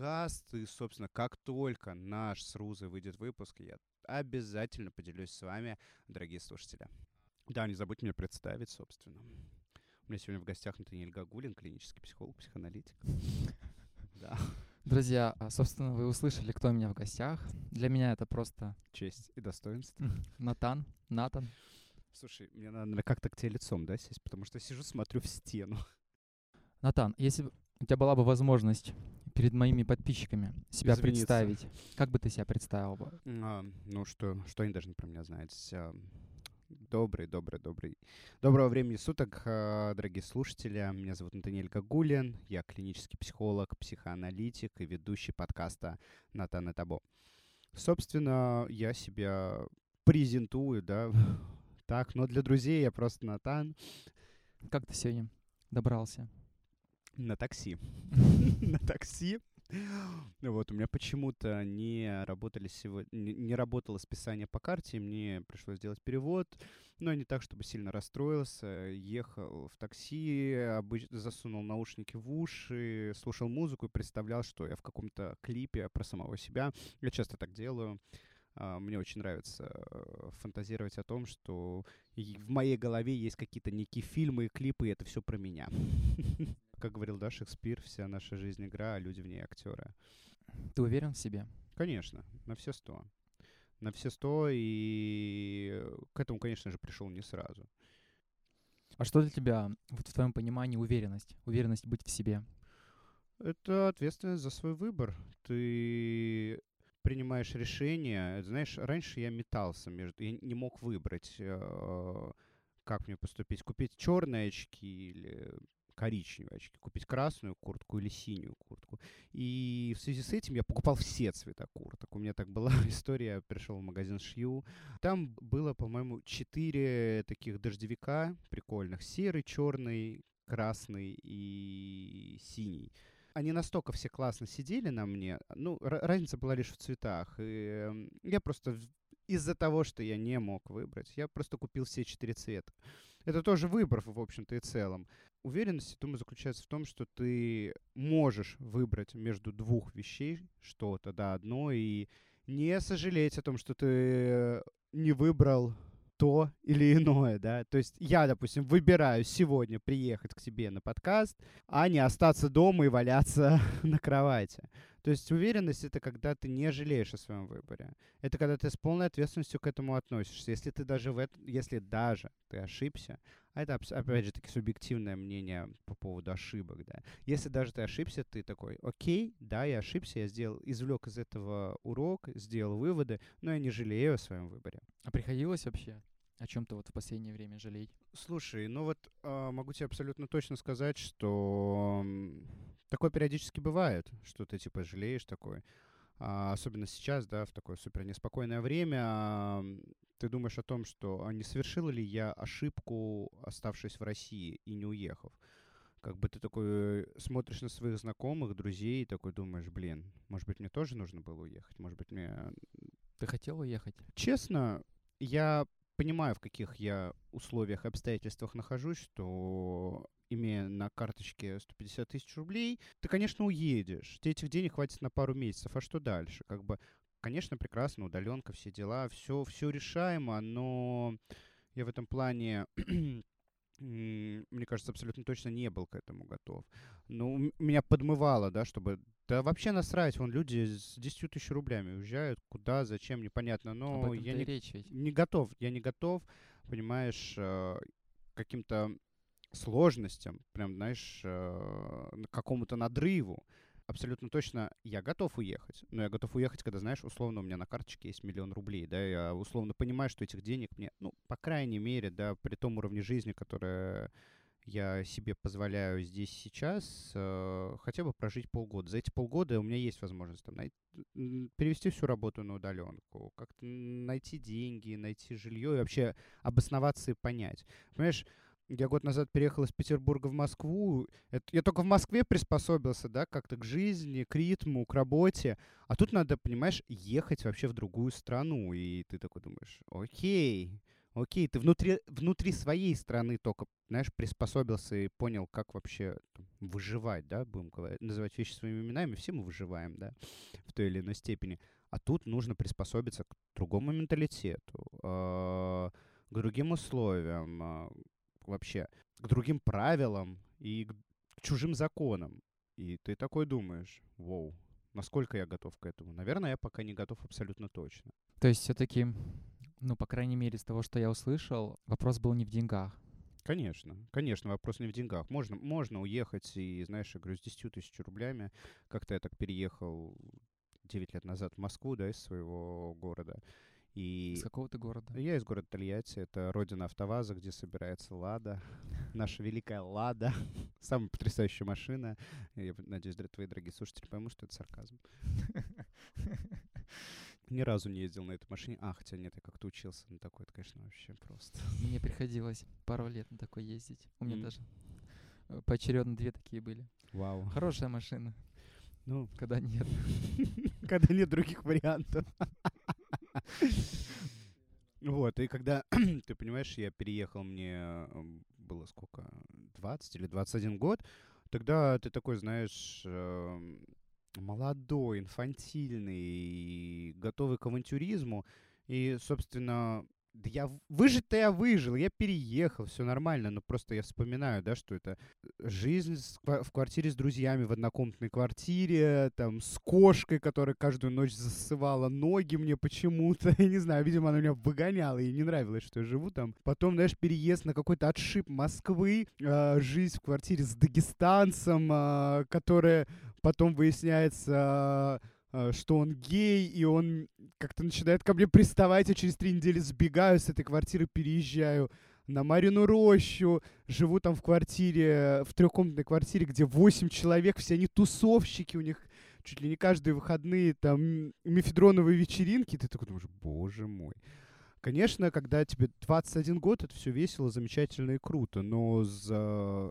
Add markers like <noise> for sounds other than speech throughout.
подкаст. И, собственно, как только наш с Рузой выйдет выпуск, я обязательно поделюсь с вами, дорогие слушатели. Да, не забудь меня представить, собственно. У меня сегодня в гостях Натаниэль Гагулин, клинический психолог, психоаналитик. <laughs> Да. Друзья, а, собственно, вы услышали, кто у меня в гостях. Для меня это просто... Честь и достоинство. <laughs> Натан, Натан. Слушай, мне надо как-то к тебе лицом, да, сесть, потому что сижу, смотрю в стену. Натан, если бы у тебя была бы возможность перед моими подписчиками себя Извиниться. представить, как бы ты себя представил бы? А, ну, что, что они должны про меня знать? Добрый, добрый, добрый. Доброго времени суток, а, дорогие слушатели. Меня зовут Натаниэль Гагулин. Я клинический психолог, психоаналитик и ведущий подкаста «Натан и Табо». Собственно, я себя презентую, да, <laughs> так, но для друзей я просто Натан. Как ты сегодня добрался? На такси. <laughs> На такси. Вот, у меня почему-то не работали сегодня, не работало списание по карте, мне пришлось сделать перевод, но не так, чтобы сильно расстроился. Ехал в такси, обычно засунул наушники в уши, слушал музыку и представлял, что я в каком-то клипе про самого себя. Я часто так делаю. А, мне очень нравится э, фантазировать о том, что в моей голове есть какие-то некие фильмы и клипы, и это все про меня. <laughs> Как говорил да, Шекспир, вся наша жизнь игра, а люди в ней актеры. Ты уверен в себе? Конечно, на все сто. На все сто, и к этому, конечно же, пришел не сразу. А что для тебя, вот в твоем понимании, уверенность? Уверенность быть в себе? Это ответственность за свой выбор. Ты принимаешь решение. Знаешь, раньше я метался между... Я не мог выбрать, э, как мне поступить. Купить черные очки или коричневые очки, купить красную куртку или синюю куртку. И в связи с этим я покупал все цвета курток. У меня так была <laughs> история, я пришел в магазин Шью. Там было, по-моему, четыре таких дождевика прикольных. Серый, черный, красный и синий они настолько все классно сидели на мне. Ну, разница была лишь в цветах. И э, я просто из-за того, что я не мог выбрать, я просто купил все четыре цвета. Это тоже выбор, в общем-то, и целом. Уверенность, думаю, заключается в том, что ты можешь выбрать между двух вещей что-то, да, одно, и не сожалеть о том, что ты не выбрал то или иное, да. То есть я, допустим, выбираю сегодня приехать к тебе на подкаст, а не остаться дома и валяться <laughs> на кровати. То есть уверенность — это когда ты не жалеешь о своем выборе. Это когда ты с полной ответственностью к этому относишься. Если ты даже в это, если даже ты ошибся, а это, опять же, таки субъективное мнение по поводу ошибок, да. Если даже ты ошибся, ты такой, окей, да, я ошибся, я сделал, извлек из этого урок, сделал выводы, но я не жалею о своем выборе. А приходилось вообще о чем-то вот в последнее время жалеть? Слушай, ну вот э, могу тебе абсолютно точно сказать, что такое периодически бывает, что ты типа жалеешь такой. А, особенно сейчас, да, в такое супер неспокойное время, ты думаешь о том, что а не совершил ли я ошибку, оставшись в России и не уехав. Как бы ты такой смотришь на своих знакомых, друзей, и такой думаешь, блин, может быть, мне тоже нужно было уехать, может быть, мне... Ты хотел уехать? Честно, я понимаю, в каких я условиях, обстоятельствах нахожусь, что имея на карточке 150 тысяч рублей, ты, конечно, уедешь. Тебе этих денег хватит на пару месяцев. А что дальше? Как бы, конечно, прекрасно, удаленка, все дела, все, все решаемо, но я в этом плане <clears throat> мне кажется, абсолютно точно не был к этому готов. Ну, меня подмывало, да, чтобы... Да вообще насрать, вон люди с 10 тысяч рублями уезжают, куда, зачем, непонятно, но я не, не готов, я не готов, понимаешь, э, каким-то сложностям, прям, знаешь, э, какому-то надрыву абсолютно точно я готов уехать. Но я готов уехать, когда, знаешь, условно у меня на карточке есть миллион рублей, да, я условно понимаю, что этих денег мне, ну, по крайней мере, да, при том уровне жизни, которое я себе позволяю здесь сейчас, э, хотя бы прожить полгода. За эти полгода у меня есть возможность там, най- перевести всю работу на удаленку, как-то найти деньги, найти жилье и вообще обосноваться и понять. Понимаешь, я год назад переехал из Петербурга в Москву. Это, я только в Москве приспособился, да, как-то к жизни, к ритму, к работе. А тут надо, понимаешь, ехать вообще в другую страну. И ты такой думаешь, окей, Окей, ты внутри, внутри своей страны только, знаешь, приспособился и понял, как вообще там, выживать, да, будем говорить, называть вещи своими именами. Все мы выживаем, да, в той или иной степени. А тут нужно приспособиться к другому менталитету, э, к другим условиям, э, вообще, к другим правилам и к, чужим законам. И ты такой думаешь, вау, насколько я готов к этому? Наверное, я пока не готов абсолютно точно. То есть все-таки ну, по крайней мере, из того, что я услышал, вопрос был не в деньгах. Конечно, конечно, вопрос не в деньгах. Можно, можно уехать и, знаешь, я говорю, с 10 тысяч рублями. Как-то я так переехал 9 лет назад в Москву, да, из своего города. И из какого то города? Я из города Тольятти. Это родина АвтоВАЗа, где собирается «Лада». <laughs> Наша великая «Лада». <laughs> Самая потрясающая машина. Я надеюсь, твои дорогие слушатели поймут, что это сарказм. <laughs> Ни разу не ездил на этой машине. А, хотя нет, я как-то учился на такой. Это, конечно, вообще просто. Мне приходилось пару лет на такой ездить. У меня даже э, поочередно две такие были. Вау. Хорошая машина. Ну, когда нет. Когда нет других вариантов. <laughs> Вот, и когда, <clears throat> ты понимаешь, я переехал, мне было сколько, 20 или 21 год, тогда ты такой, знаешь, эм, молодой, инфантильный, готовый к авантюризму. И, собственно, да я выжить-то я выжил, я переехал, все нормально, но просто я вспоминаю, да, что это жизнь в квартире с друзьями, в однокомнатной квартире, там, с кошкой, которая каждую ночь засывала ноги мне почему-то, <laughs> я не знаю, видимо, она меня выгоняла, ей не нравилось, что я живу там. Потом, знаешь, переезд на какой-то отшиб Москвы, э, жизнь в квартире с дагестанцем, э, которая потом выясняется Э, что он гей, и он как-то начинает ко мне приставать, я через три недели сбегаю с этой квартиры, переезжаю на Марину рощу, живу там в квартире, в трехкомнатной квартире, где восемь человек, все они тусовщики, у них чуть ли не каждые выходные там мефедроновые вечеринки, ты такой думаешь, боже мой. Конечно, когда тебе 21 год, это все весело, замечательно и круто, но за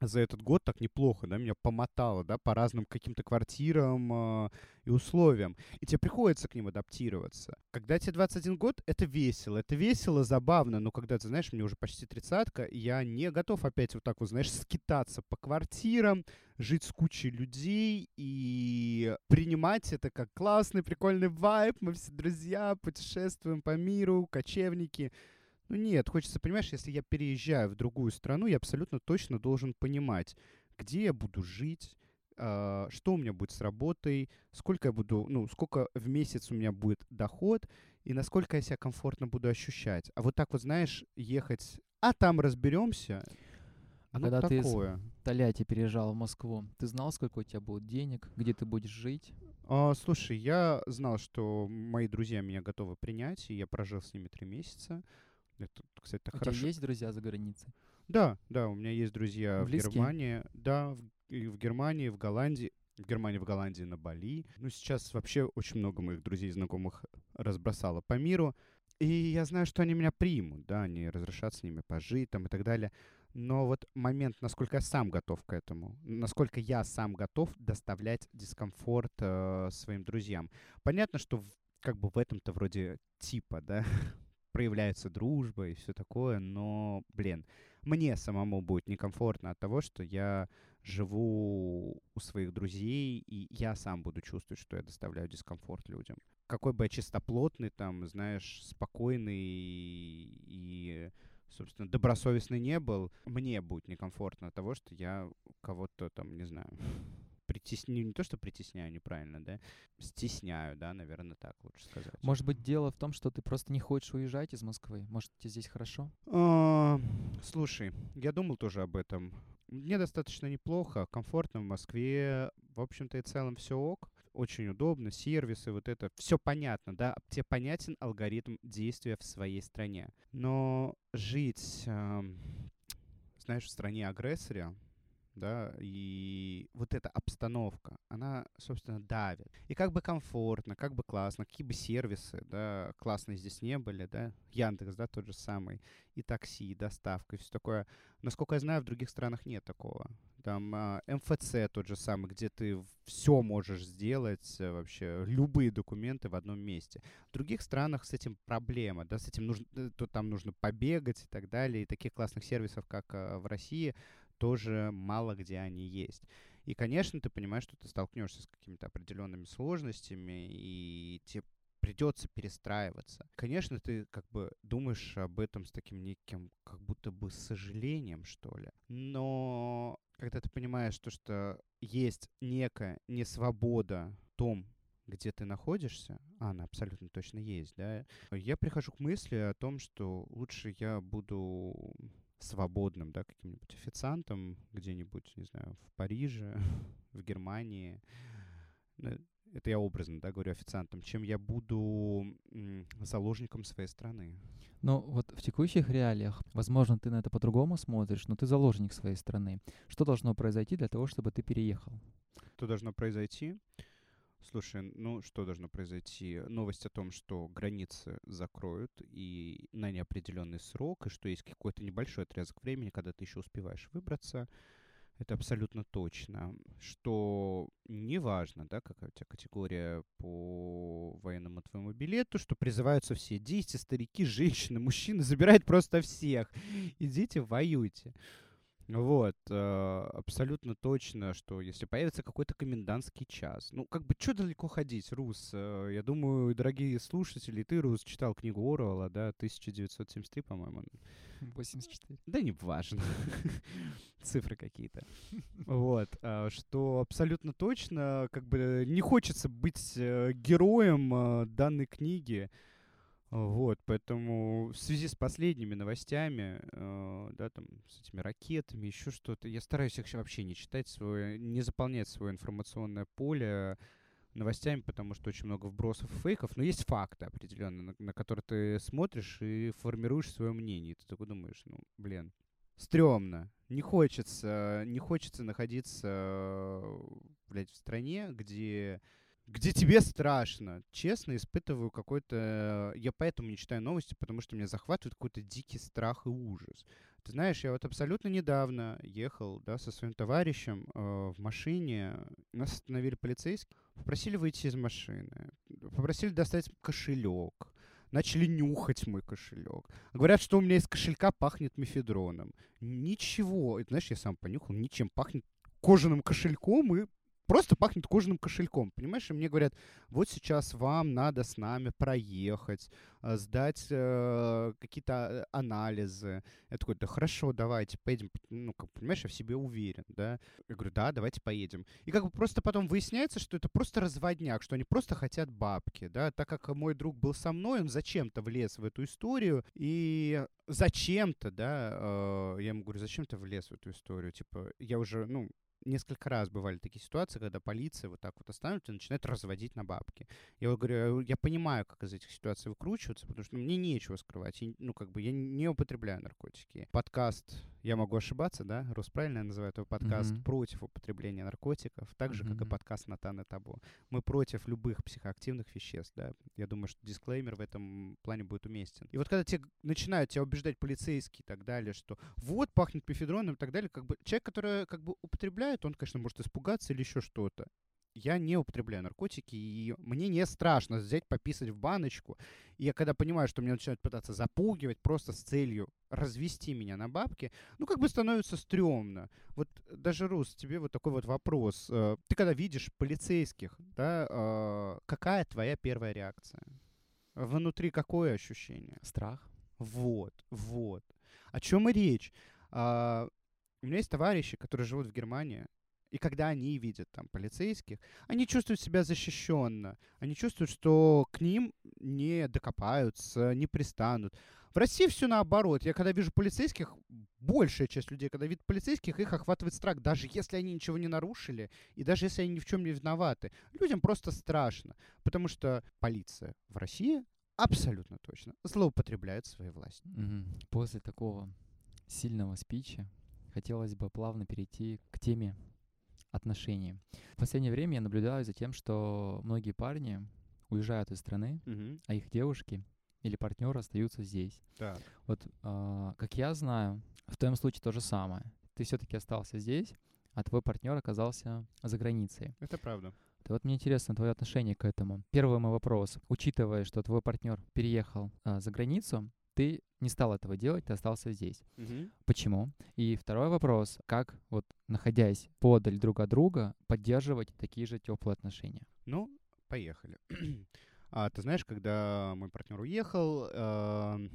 за этот год так неплохо, да, меня помотало, да, по разным каким-то квартирам э, и условиям. И тебе приходится к ним адаптироваться. Когда тебе 21 год, это весело. Это весело, забавно, но когда, ты знаешь, мне уже почти тридцатка, я не готов опять вот так вот, знаешь, скитаться по квартирам, жить с кучей людей и принимать это как классный, прикольный вайб. Мы все друзья, путешествуем по миру, кочевники — ну нет, хочется, понимаешь, если я переезжаю в другую страну, я абсолютно точно должен понимать, где я буду жить, э, что у меня будет с работой, сколько я буду, ну, сколько в месяц у меня будет доход и насколько я себя комфортно буду ощущать. А вот так вот, знаешь, ехать, а там разберемся. А ну, когда такое. ты из Тольятти переезжал в Москву, ты знал, сколько у тебя будет денег, где ты будешь жить? А, слушай, я знал, что мои друзья меня готовы принять, и я прожил с ними три месяца. Это, кстати, так У хорошо. тебя есть друзья за границей? Да, да, у меня есть друзья Близкие? в Германии. Да, в, и в Германии, в Голландии. В Германии, в Голландии, на Бали. Ну, сейчас вообще очень много моих друзей, знакомых разбросало по миру. И я знаю, что они меня примут, да, они разрешат с ними пожить там и так далее. Но вот момент, насколько я сам готов к этому, насколько я сам готов доставлять дискомфорт э, своим друзьям. Понятно, что в, как бы в этом-то вроде типа, да, <laughs> проявляется дружба и все такое, но, блин, мне самому будет некомфортно от того, что я живу у своих друзей, и я сам буду чувствовать, что я доставляю дискомфорт людям. Какой бы я чистоплотный, там, знаешь, спокойный и, собственно, добросовестный не был, мне будет некомфортно от того, что я кого-то там, не знаю, <laughs> притесняю, не то, что притесняю неправильно, да, стесняю, да, наверное, так лучше сказать. Может быть, дело в том, что ты просто не хочешь уезжать из Москвы? Может, тебе здесь хорошо? А, слушай, я думал тоже об этом. Мне достаточно неплохо, комфортно в Москве. В общем-то и целом все ок. Очень удобно, сервисы, вот это. Все понятно, да? Тебе понятен алгоритм действия в своей стране. Но жить, э, знаешь, в стране агрессора, да, и вот эта обстановка, она, собственно, давит. И как бы комфортно, как бы классно, какие бы сервисы, да, классные здесь не были, да, Яндекс, да, тот же самый, и такси, и доставка, и все такое. Насколько я знаю, в других странах нет такого. там а, МФЦ тот же самый, где ты все можешь сделать, э, вообще любые документы в одном месте. В других странах с этим проблема, да, с этим нужно, э, то там нужно побегать и так далее, и таких классных сервисов, как а, в России, тоже мало где они есть. И, конечно, ты понимаешь, что ты столкнешься с какими-то определенными сложностями, и тебе придется перестраиваться. Конечно, ты как бы думаешь об этом с таким неким, как будто бы сожалением, что ли. Но когда ты понимаешь то, что есть некая несвобода в том, где ты находишься, а она абсолютно точно есть, да, я прихожу к мысли о том, что лучше я буду свободным, да, каким-нибудь официантом где-нибудь, не знаю, в Париже, <laughs> в Германии. Э, это я образно, да, говорю официантом, чем я буду заложником своей страны. Ну, вот в текущих реалиях, возможно, ты на это по-другому смотришь, но ты заложник своей страны. Что должно произойти для того, чтобы ты переехал? Что должно произойти? Слушай, ну что должно произойти? Новость о том, что границы закроют и на неопределенный срок, и что есть какой-то небольшой отрезок времени, когда ты еще успеваешь выбраться. Это абсолютно точно. Что неважно, да, какая у тебя категория по военному твоему билету, что призываются все дети, старики, женщины, мужчины, забирают просто всех. Идите, воюйте. Вот, э, абсолютно точно, что если появится какой-то комендантский час, ну, как бы, что далеко ходить, Рус? Э, я думаю, дорогие слушатели, ты, Рус, читал книгу Оруэлла, да, 1973, по-моему. <laughs> 84. Да не важно. <laughs> Цифры какие-то. <laughs> Вот. А, что абсолютно точно, как бы, не хочется быть э, героем э, данной книги, вот, поэтому в связи с последними новостями, э, да, там, с этими ракетами, еще что-то, я стараюсь их вообще не читать, свое, не заполнять свое информационное поле новостями, потому что очень много вбросов фейков, но есть факты определенные, на, на которые ты смотришь и формируешь свое мнение. Ты такой думаешь, ну, блин, стрёмно. Не хочется, не хочется находиться, блядь, в стране, где где тебе страшно. Честно, испытываю какой-то... Я поэтому не читаю новости, потому что меня захватывает какой-то дикий страх и ужас. Ты знаешь, я вот абсолютно недавно ехал да, со своим товарищем э, в машине. Нас остановили полицейские, попросили выйти из машины, попросили достать кошелек, начали нюхать мой кошелек. Говорят, что у меня из кошелька пахнет мефедроном. Ничего. Это, знаешь, я сам понюхал, ничем пахнет кожаным кошельком и просто пахнет кожаным кошельком, понимаешь? И мне говорят, вот сейчас вам надо с нами проехать, э, сдать э, какие-то э, анализы. Я такой, да хорошо, давайте, поедем. Ну, как, понимаешь, я в себе уверен, да? Я говорю, да, давайте поедем. И как бы просто потом выясняется, что это просто разводняк, что они просто хотят бабки, да? Так как мой друг был со мной, он зачем-то влез в эту историю, и зачем-то, да, э, я ему говорю, зачем ты влез в эту историю? Типа, я уже, ну, несколько раз бывали такие ситуации, когда полиция вот так вот останавливает и начинает разводить на бабки. Я говорю, я понимаю, как из этих ситуаций выкручиваться, потому что мне нечего скрывать. Я, ну, как бы я не употребляю наркотики. Подкаст я могу ошибаться, да? Рус правильно называет его подкаст mm-hmm. против употребления наркотиков, так же, mm-hmm. как и подкаст Натан и Табу. Мы против любых психоактивных веществ, да? Я думаю, что дисклеймер в этом плане будет уместен. И вот когда тебе начинают тебя убеждать полицейские и так далее, что вот пахнет пефедроном и так далее, как бы человек, который как бы употребляет, он, конечно, может испугаться или еще что-то я не употребляю наркотики, и мне не страшно взять, пописать в баночку. И я когда понимаю, что меня начинают пытаться запугивать просто с целью развести меня на бабки, ну, как бы становится стрёмно. Вот даже, Рус, тебе вот такой вот вопрос. Э, ты когда видишь полицейских, да, э, какая твоя первая реакция? Внутри какое ощущение? Страх. Вот, вот. О чем и речь? А, у меня есть товарищи, которые живут в Германии, и когда они видят там полицейских, они чувствуют себя защищенно. Они чувствуют, что к ним не докопаются, не пристанут. В России все наоборот. Я когда вижу полицейских, большая часть людей, когда видят полицейских, их охватывает страх, даже если они ничего не нарушили, и даже если они ни в чем не виноваты. Людям просто страшно, потому что полиция в России абсолютно точно злоупотребляет своей властью. После такого сильного спича хотелось бы плавно перейти к теме отношений. В последнее время я наблюдаю за тем, что многие парни уезжают из страны, угу. а их девушки или партнеры остаются здесь. Так. Вот, э, как я знаю, в твоем случае то же самое. Ты все-таки остался здесь, а твой партнер оказался за границей. Это правда. То вот мне интересно твое отношение к этому. Первый мой вопрос. Учитывая, что твой партнер переехал а, за границу, ты не стал этого делать, ты остался здесь. Мгм. Почему? И второй вопрос. Как, вот находясь подаль друг от друга, поддерживать такие же теплые отношения? Ну, поехали. <clears throat> А, ты знаешь, когда мой партнер уехал, эм,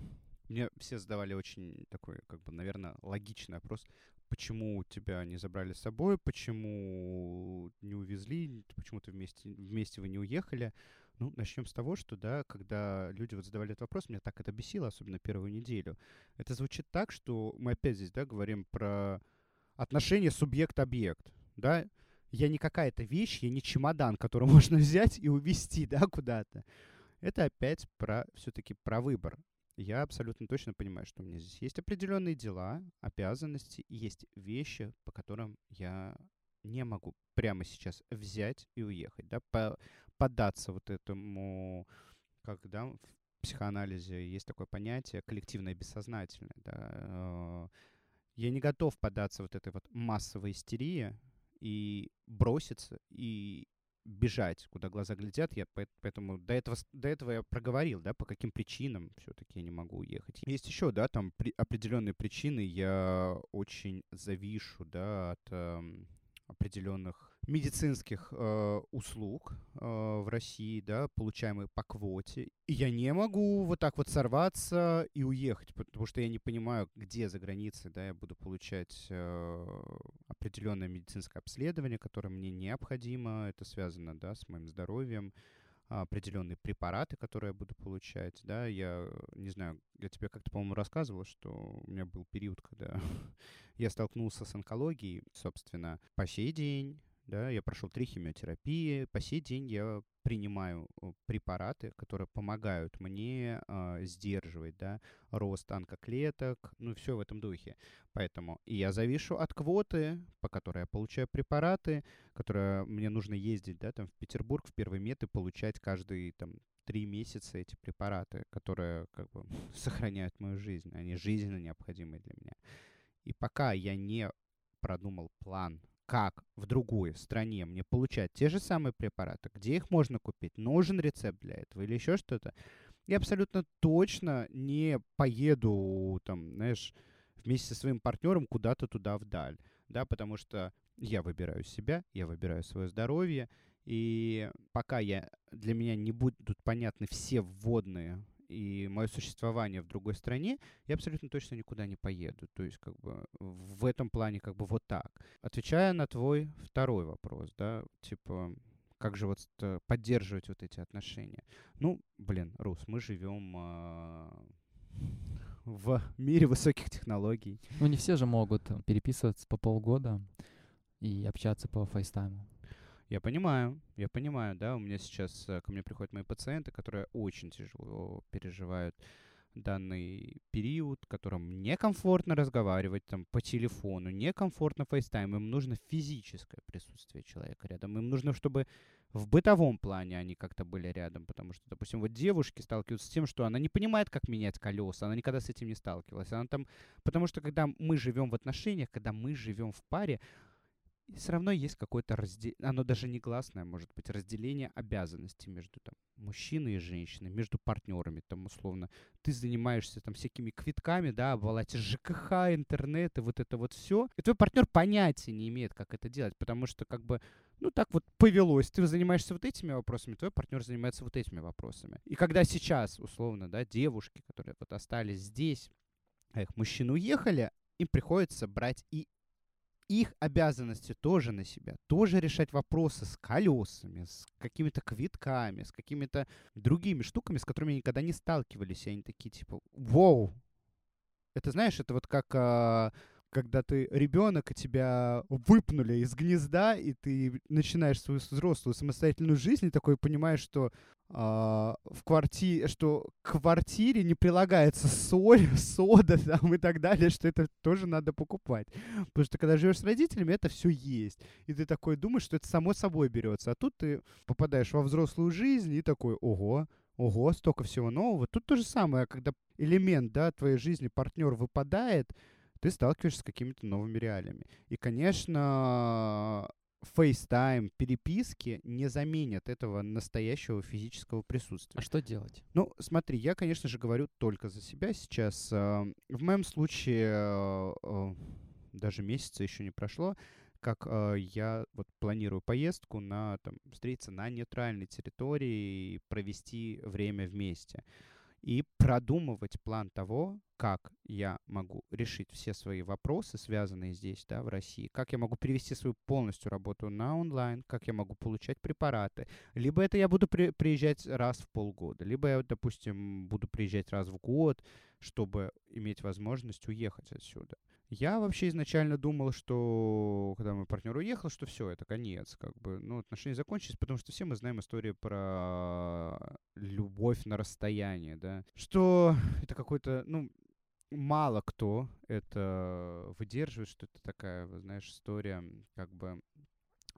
мне все задавали очень такой, как бы, наверное, логичный вопрос. Почему тебя не забрали с собой? Почему не увезли? Почему ты вместе, вместе вы не уехали? Ну, начнем с того, что, да, когда люди вот задавали этот вопрос, меня так это бесило, особенно первую неделю. Это звучит так, что мы опять здесь, да, говорим про отношения субъект-объект, да? Я не какая-то вещь, я не чемодан, который <laughs> можно взять и увезти, да, куда-то. Это опять про все-таки про выбор. Я абсолютно точно понимаю, что у меня здесь есть определенные дела, обязанности, и есть вещи, по которым я не могу прямо сейчас взять и уехать, да, по- поддаться вот этому, когда в психоанализе есть такое понятие коллективное бессознательное, да, э, я не готов поддаться вот этой вот массовой истерии и броситься и бежать, куда глаза глядят. Я поэт- поэтому до этого, до этого я проговорил, да, по каким причинам все-таки я не могу уехать. Есть еще, да, там при- определенные причины. Я очень завишу, да, от эм, определенных медицинских э, услуг э, в России, да, получаемых по квоте. И я не могу вот так вот сорваться и уехать, потому что я не понимаю, где за границей, да, я буду получать э, определенное медицинское обследование, которое мне необходимо. Это связано, да, с моим здоровьем а, определенные препараты, которые я буду получать, да, я не знаю, я тебе как-то, по-моему, рассказывал, что у меня был период, когда <laughs> я столкнулся с онкологией, собственно, по сей день, да, я прошел три химиотерапии, по сей день я принимаю э, препараты, которые помогают мне а, сдерживать, да, рост онкоклеток, ну, все в этом духе. Поэтому и я завишу от квоты, по которой я получаю препараты, которые мне нужно ездить, да, там в Петербург, в первый мед и получать каждые там три месяца эти препараты, которые как бы <laughs> сохраняют мою жизнь, они жизненно необходимы для меня. И пока я не продумал план, как в другой стране мне получать те же самые препараты, где их можно купить, нужен рецепт для этого или еще что-то, я абсолютно точно не поеду, там, знаешь, вместе со своим партнером куда-то туда вдаль, да, потому что я выбираю себя, я выбираю свое здоровье, и пока я, для меня не будут понятны все вводные и мое существование в другой стране, я абсолютно точно никуда не поеду. То есть, как бы, в этом плане, как бы, вот так. Отвечая на твой второй вопрос, да, типа, как же вот ст- поддерживать вот эти отношения? Ну, блин, Рус, мы живем а, в мире высоких технологий. Ну, не все же могут э, переписываться по полгода и общаться по фейстайму. Я понимаю, я понимаю, да, у меня сейчас э, ко мне приходят мои пациенты, которые очень тяжело переживают данный период, которым некомфортно разговаривать там по телефону, некомфортно FaceTime, им нужно физическое присутствие человека рядом, им нужно, чтобы в бытовом плане они как-то были рядом, потому что, допустим, вот девушки сталкиваются с тем, что она не понимает, как менять колеса, она никогда с этим не сталкивалась, она там, потому что когда мы живем в отношениях, когда мы живем в паре, все равно есть какое-то разделение, оно даже негласное, может быть, разделение обязанностей между там, мужчиной и женщиной, между партнерами, там, условно. Ты занимаешься там всякими квитками, да, обвалатишь ЖКХ, интернет и вот это вот все. И твой партнер понятия не имеет, как это делать, потому что как бы, ну так вот повелось. Ты занимаешься вот этими вопросами, твой партнер занимается вот этими вопросами. И когда сейчас, условно, да, девушки, которые вот остались здесь, а их мужчины уехали, им приходится брать и их обязанности тоже на себя, тоже решать вопросы с колесами, с какими-то квитками, с какими-то другими штуками, с которыми никогда не сталкивались. И они такие типа, вау! Это знаешь, это вот как а, когда ты ребенок, и тебя выпнули из гнезда, и ты начинаешь свою взрослую самостоятельную жизнь, и такой понимаешь, что в квартире, что к квартире не прилагается соль, <laughs> сода там, и так далее, что это тоже надо покупать. Потому что когда живешь с родителями, это все есть. И ты такой думаешь, что это само собой берется. А тут ты попадаешь во взрослую жизнь и такой, ого, ого, столько всего нового. Тут то же самое, когда элемент, да, твоей жизни, партнер выпадает, ты сталкиваешься с какими-то новыми реалиями. И, конечно, FaceTime, переписки не заменят этого настоящего физического присутствия. А что делать? Ну, смотри, я, конечно же, говорю только за себя сейчас. А, в моем случае а, а, даже месяца еще не прошло, как я вот планирую поездку на там встретиться на нейтральной территории и провести время вместе и продумывать план того, как я могу решить все свои вопросы, связанные здесь, да, в России, как я могу перевести свою полностью работу на онлайн, как я могу получать препараты. Либо это я буду при приезжать раз в полгода, либо я, допустим, буду приезжать раз в год, чтобы иметь возможность уехать отсюда. Я вообще изначально думал, что когда мой партнер уехал, что все, это конец, как бы, ну, отношения закончились, потому что все мы знаем историю про любовь на расстоянии, да, что <sighs> это какой-то, ну, мало кто это выдерживает, что это такая, знаешь, история, как бы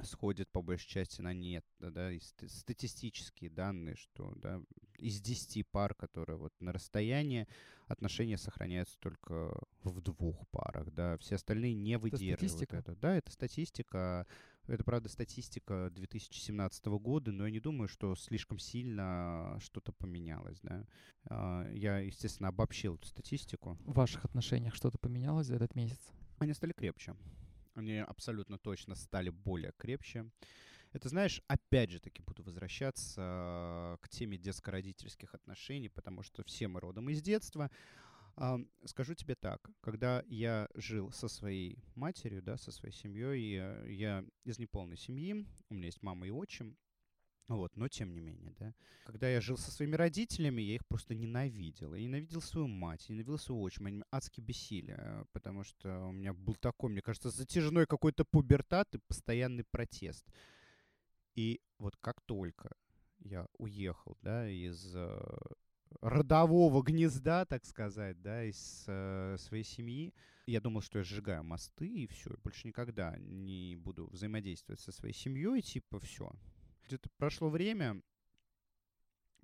сходит по большей части на нет, да, да, и статистические данные, что да, из 10 пар, которые вот на расстоянии, отношения сохраняются только в двух парах, да, все остальные не выдерживают это. Статистика? это. Да, это статистика, это, правда, статистика 2017 года, но я не думаю, что слишком сильно что-то поменялось, да. А, я, естественно, обобщил эту статистику. В ваших отношениях что-то поменялось за этот месяц? Они стали крепче они абсолютно точно стали более крепче. Это, знаешь, опять же таки буду возвращаться к теме детско-родительских отношений, потому что все мы родом из детства. Скажу тебе так, когда я жил со своей матерью, да, со своей семьей, я, я из неполной семьи, у меня есть мама и отчим, вот, но тем не менее, да. Когда я жил со своими родителями, я их просто ненавидел. Я ненавидел свою мать, ненавидел своего отчима. Они адски бесили, э, потому что у меня был такой, мне кажется, затяжной какой-то пубертат и постоянный протест. И вот как только я уехал, да, из э, родового гнезда, так сказать, да, из э, своей семьи, я думал, что я сжигаю мосты, и все, больше никогда не буду взаимодействовать со своей семьей, типа, все, где-то прошло время,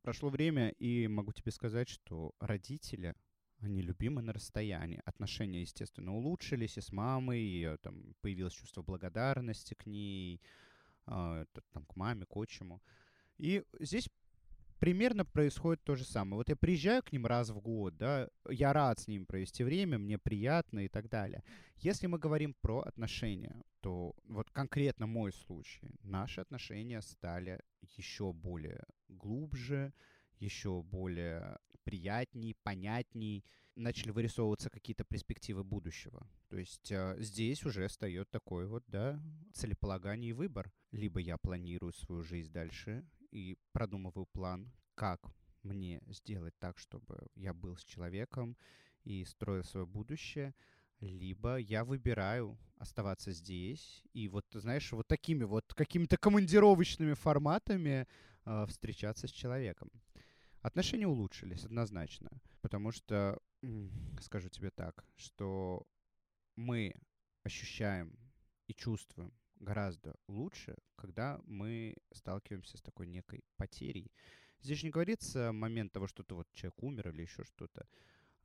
прошло время, и могу тебе сказать, что родители, они любимы на расстоянии. Отношения, естественно, улучшились и с мамой, и, там появилось чувство благодарности к ней, э, там, к маме, к отчиму. И здесь примерно происходит то же самое. Вот я приезжаю к ним раз в год, да, я рад с ними провести время, мне приятно и так далее. Если мы говорим про отношения, то вот конкретно мой случай, наши отношения стали еще более глубже, еще более приятней, понятней, начали вырисовываться какие-то перспективы будущего. То есть э, здесь уже встает такой вот, да, целеполагание и выбор. Либо я планирую свою жизнь дальше и продумываю план, как мне сделать так, чтобы я был с человеком и строил свое будущее, либо я выбираю оставаться здесь и вот, знаешь, вот такими вот какими-то командировочными форматами э, встречаться с человеком. Отношения улучшились однозначно, потому что, скажу тебе так, что мы ощущаем и чувствуем гораздо лучше, когда мы сталкиваемся с такой некой потерей. Здесь не говорится момент того, что то вот человек умер или еще что-то.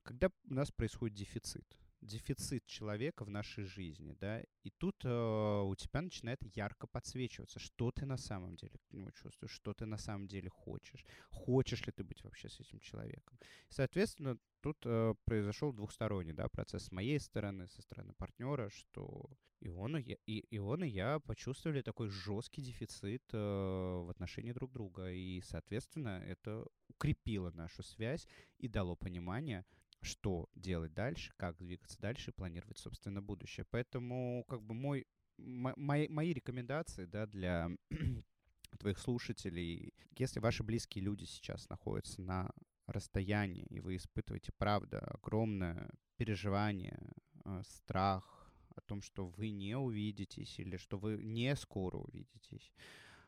Когда у нас происходит дефицит, дефицит человека в нашей жизни, да, и тут э, у тебя начинает ярко подсвечиваться, что ты на самом деле к нему чувствуешь, что ты на самом деле хочешь, хочешь ли ты быть вообще с этим человеком. Соответственно, тут э, произошел двухсторонний, да, процесс с моей стороны, со стороны партнера, что и он и я, и, и, он, и я почувствовали такой жесткий дефицит э, в отношении друг друга, и, соответственно, это укрепило нашу связь и дало понимание, что делать дальше, как двигаться дальше, планировать, собственно, будущее. Поэтому, как бы, мой, мои, мои рекомендации, да, для <clears throat> твоих слушателей, если ваши близкие люди сейчас находятся на расстоянии, и вы испытываете, правда, огромное переживание, э, страх о том, что вы не увидитесь или что вы не скоро увидитесь.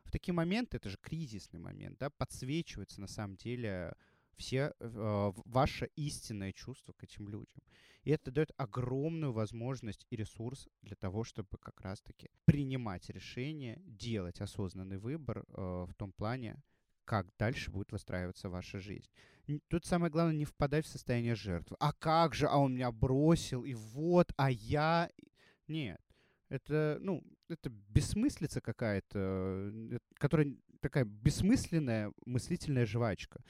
В такие моменты, это же кризисный момент, да, подсвечивается на самом деле все э, ваше истинное чувство к этим людям. И это дает огромную возможность и ресурс для того, чтобы как раз-таки принимать решения, делать осознанный выбор э, в том плане, как дальше будет выстраиваться ваша жизнь. Тут самое главное не впадать в состояние жертвы. А как же, а он меня бросил, и вот, а я... Нет, это, ну, это бессмыслица какая-то, э, которая такая бессмысленная мыслительная жвачка.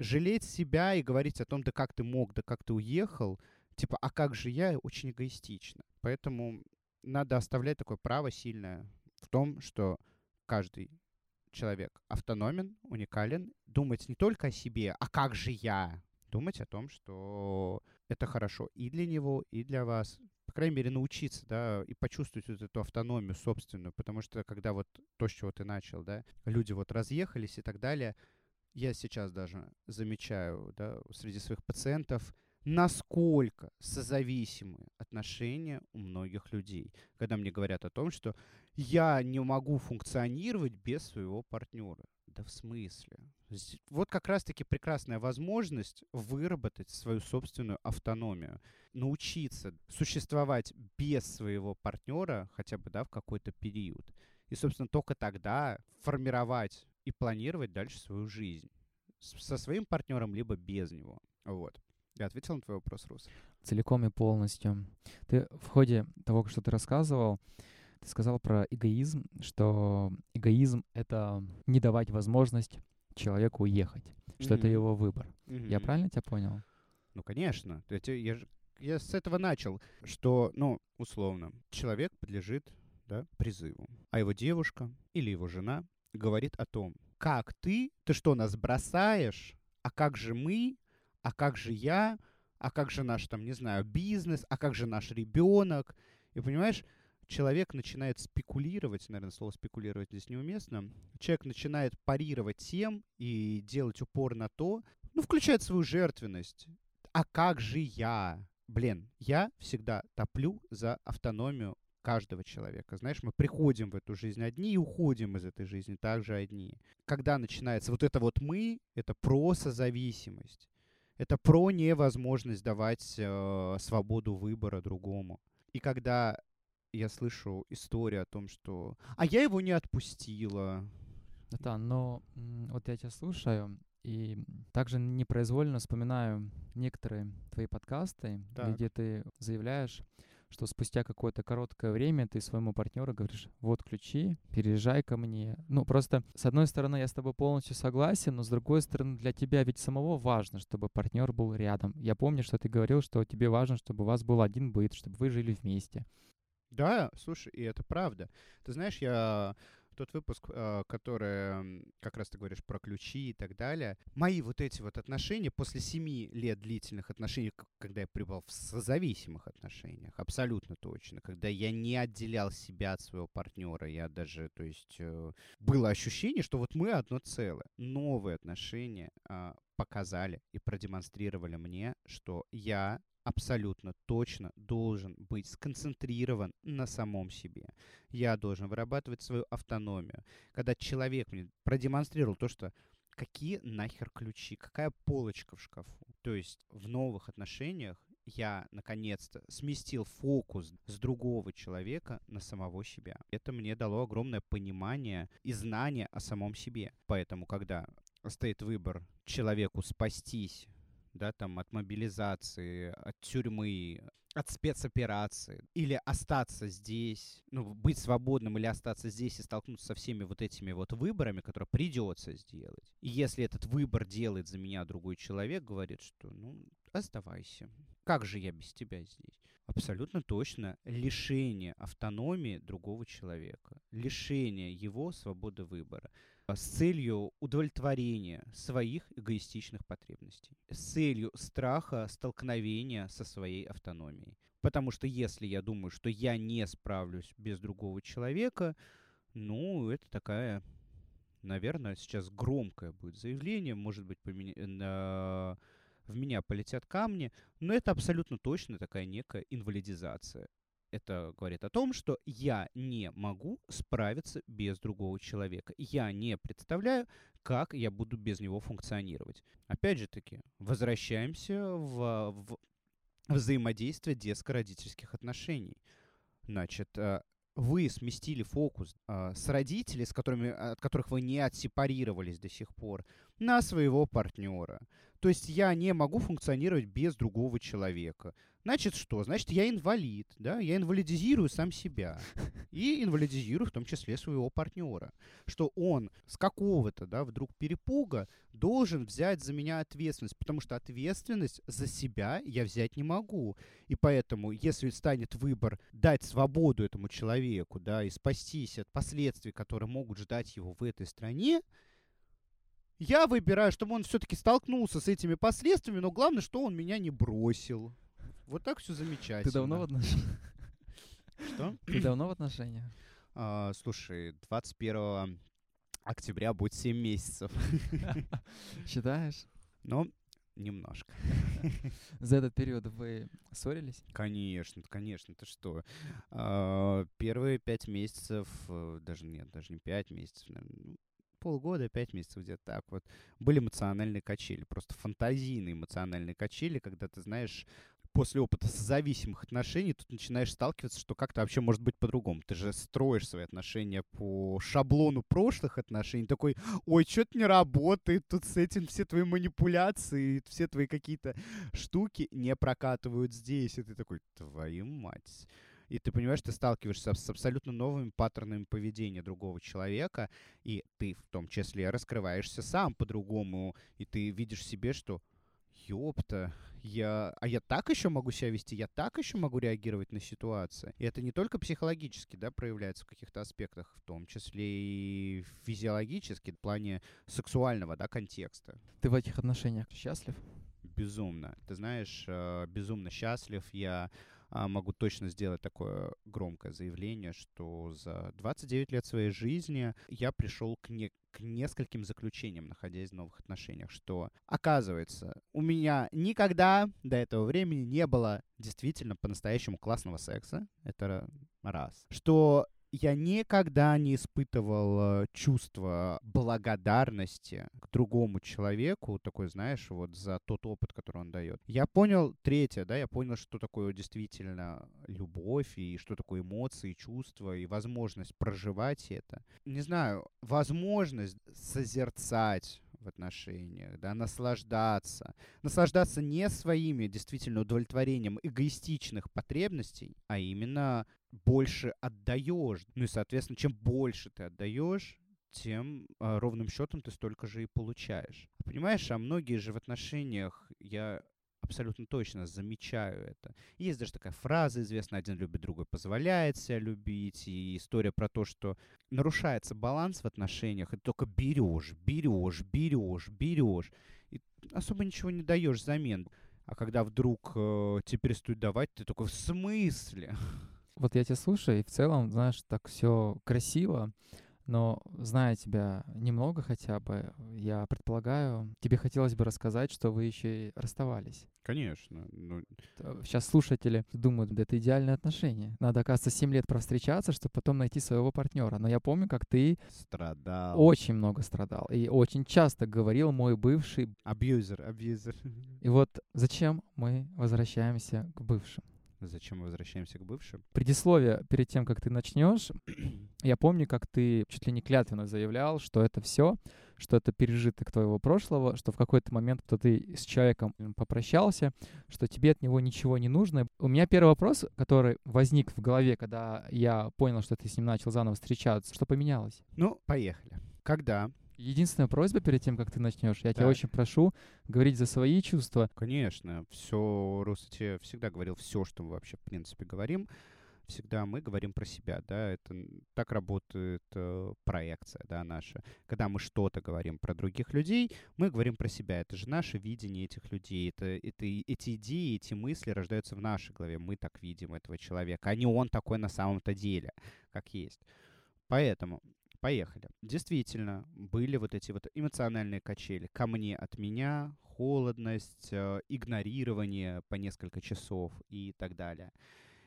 Жалеть себя и говорить о том, да как ты мог, да как ты уехал, типа, а как же я, очень эгоистично. Поэтому надо оставлять такое право сильное в том, что каждый человек автономен, уникален, думать не только о себе, а как же я, думать о том, что это хорошо и для него, и для вас. По крайней мере, научиться, да, и почувствовать вот эту автономию собственную, потому что когда вот то, с чего ты начал, да, люди вот разъехались и так далее, я сейчас даже замечаю, да, среди своих пациентов, насколько созависимы отношения у многих людей, когда мне говорят о том, что я не могу функционировать без своего партнера. Да в смысле? Вот как раз-таки прекрасная возможность выработать свою собственную автономию, научиться существовать без своего партнера хотя бы да, в какой-то период. И, собственно, только тогда формировать и планировать дальше свою жизнь со своим партнером, либо без него. Вот. Я ответил на твой вопрос, Рус? Целиком и полностью. Ты в ходе того, что ты рассказывал, ты сказал про эгоизм, что эгоизм — это не давать возможность человеку уехать, что mm-hmm. это его выбор. Mm-hmm. Я правильно тебя понял? Ну, конечно. Я, я, я с этого начал, что, ну, условно, человек подлежит да, призыву, а его девушка или его жена говорит о том, как ты, ты что, нас бросаешь, а как же мы, а как же я, а как же наш, там, не знаю, бизнес, а как же наш ребенок. И понимаешь, человек начинает спекулировать, наверное, слово спекулировать здесь неуместно, человек начинает парировать тем и делать упор на то, ну, включает свою жертвенность. А как же я? Блин, я всегда топлю за автономию каждого человека. Знаешь, мы приходим в эту жизнь одни и уходим из этой жизни также одни. Когда начинается вот это вот мы, это просто зависимость. Это про невозможность давать э, свободу выбора другому. И когда я слышу историю о том, что «а я его не отпустила». Да, но вот я тебя слушаю, и также непроизвольно вспоминаю некоторые твои подкасты, так. где ты заявляешь, что спустя какое-то короткое время ты своему партнеру говоришь, вот ключи, переезжай ко мне. Ну, просто, с одной стороны, я с тобой полностью согласен, но с другой стороны, для тебя ведь самого важно, чтобы партнер был рядом. Я помню, что ты говорил, что тебе важно, чтобы у вас был один быт, чтобы вы жили вместе. Да, слушай, и это правда. Ты знаешь, я тот выпуск, а, который как раз ты говоришь про ключи и так далее, мои вот эти вот отношения после семи лет длительных отношений, когда я пребывал в созависимых отношениях, абсолютно точно, когда я не отделял себя от своего партнера, я даже, то есть, э, было ощущение, что вот мы одно целое. Новые отношения а, показали и продемонстрировали мне, что я абсолютно точно должен быть сконцентрирован на самом себе. Я должен вырабатывать свою автономию. Когда человек мне продемонстрировал то, что какие нахер ключи, какая полочка в шкафу. То есть в новых отношениях я наконец-то сместил фокус с другого человека на самого себя. Это мне дало огромное понимание и знание о самом себе. Поэтому, когда стоит выбор человеку спастись да, там, от мобилизации, от тюрьмы, от спецоперации, или остаться здесь, ну, быть свободным или остаться здесь и столкнуться со всеми вот этими вот выборами, которые придется сделать. И если этот выбор делает за меня другой человек, говорит, что, ну, оставайся. Как же я без тебя здесь? Абсолютно точно лишение автономии другого человека, лишение его свободы выбора. А, с целью удовлетворения своих эгоистичных потребностей, с целью страха столкновения со своей автономией. Потому что если я думаю, что я не справлюсь без другого человека, ну, это такая, наверное, сейчас громкое будет заявление, может быть, поменя... на... в меня полетят камни, но это абсолютно точно такая некая инвалидизация это говорит о том, что я не могу справиться без другого человека. Я не представляю, как я буду без него функционировать. Опять же таки, возвращаемся в, в взаимодействие детско-родительских отношений. Значит, э, вы сместили фокус э, с родителей, с которыми, от которых вы не отсепарировались до сих пор, на своего партнера. То есть я не могу функционировать без другого человека. Значит что? Значит, я инвалид, да? Я инвалидизирую сам себя. И инвалидизирую в том числе своего партнера. Что он с какого-то, да, вдруг перепуга должен взять за меня ответственность, потому что ответственность за себя я взять не могу. И поэтому, если станет выбор дать свободу этому человеку, да, и спастись от последствий, которые могут ждать его в этой стране, я выбираю, чтобы он все-таки столкнулся с этими последствиями, но главное, что он меня не бросил. Вот так все замечательно. Ты давно в отношениях? Что? <clears throat> Ты давно в отношениях? <clears throat> А, слушай, 21 октября будет 7 месяцев. <laughs> Считаешь? Ну, немножко. <laughs> За этот период вы ссорились? Конечно, конечно, ты что? А, первые пять месяцев, э, даже нет, даже не пять месяцев, наверное, ну, полгода, пять месяцев где-то так вот, были эмоциональные качели, просто фантазийные эмоциональные качели, когда ты знаешь, после опыта зависимых отношений тут начинаешь сталкиваться, что как-то вообще может быть по-другому. Ты же строишь свои отношения по шаблону прошлых отношений. Такой, ой, что-то не работает, тут с этим все твои манипуляции, все твои какие-то штуки не прокатывают здесь. И ты такой, твою мать. И ты понимаешь, ты сталкиваешься с абсолютно новыми паттернами поведения другого человека, и ты в том числе раскрываешься сам по-другому, и ты видишь себе, что ёпта, я, а я так еще могу себя вести, я так еще могу реагировать на ситуации. И это не только психологически, да, проявляется в каких-то аспектах, в том числе и физиологически, в плане сексуального, да, контекста. Ты в этих отношениях счастлив? Безумно. Ты знаешь, э, безумно счастлив. Я а, могу точно сделать такое громкое заявление, что за 29 лет своей жизни я пришел к, не, к нескольким заключениям, находясь в новых отношениях, что, оказывается, у меня никогда до этого времени не было действительно по-настоящему классного секса. Это раз. Что я никогда не испытывал э, чувство благодарности к другому человеку, такой, знаешь, вот за тот опыт, который он дает. Я понял, третье, да, я понял, что такое действительно любовь, и что такое эмоции, чувства, и возможность проживать это. Не знаю, возможность созерцать в отношениях, да, наслаждаться. Наслаждаться не своими действительно удовлетворением эгоистичных потребностей, а именно больше отдаешь. Ну и, соответственно, чем больше ты отдаешь, тем э, ровным счетом ты столько же и получаешь. Понимаешь, а многие же в отношениях, я абсолютно точно замечаю это. Есть даже такая фраза известная, один любит, другой позволяет себя любить, и история про то, что нарушается баланс в отношениях, и ты только берешь, берешь, берешь, берешь, и особо ничего не даешь взамен. А когда вдруг э, тебе перестают давать, ты такой, в смысле? Вот я тебя слушаю, и в целом, знаешь, так все красиво, но зная тебя немного хотя бы, я предполагаю, тебе хотелось бы рассказать, что вы еще и расставались. Конечно. Ну... Сейчас слушатели думают, да это идеальные отношения. Надо, оказывается, 7 лет провстречаться, чтобы потом найти своего партнера. Но я помню, как ты страдал. Очень много страдал. И очень часто говорил мой бывший... Абьюзер, абьюзер. <laughs> И вот зачем мы возвращаемся к бывшим? Зачем мы возвращаемся к бывшим? Предисловие перед тем, как ты начнешь. <clears throat> Я помню, как ты чуть ли не клятвенно заявлял, что это все, что это пережиток твоего прошлого, что в какой-то момент, кто ты с человеком попрощался, что тебе от него ничего не нужно. У меня первый вопрос, который возник в голове, когда я понял, что ты с ним начал заново встречаться, что поменялось? Ну, поехали. Когда Единственная просьба перед тем, как ты начнешь, я так. тебя очень прошу говорить за свои чувства. Конечно, все, Русати всегда говорил все, что мы вообще, в принципе, говорим. Всегда мы говорим про себя, да, это так работает э, проекция, да, наша. Когда мы что-то говорим про других людей, мы говорим про себя. Это же наше видение этих людей. Это, это, эти идеи, эти мысли рождаются в нашей голове. Мы так видим этого человека, а не он такой на самом-то деле, как есть. Поэтому Поехали. Действительно, были вот эти вот эмоциональные качели. Ко мне от меня, холодность, э, игнорирование по несколько часов и так далее.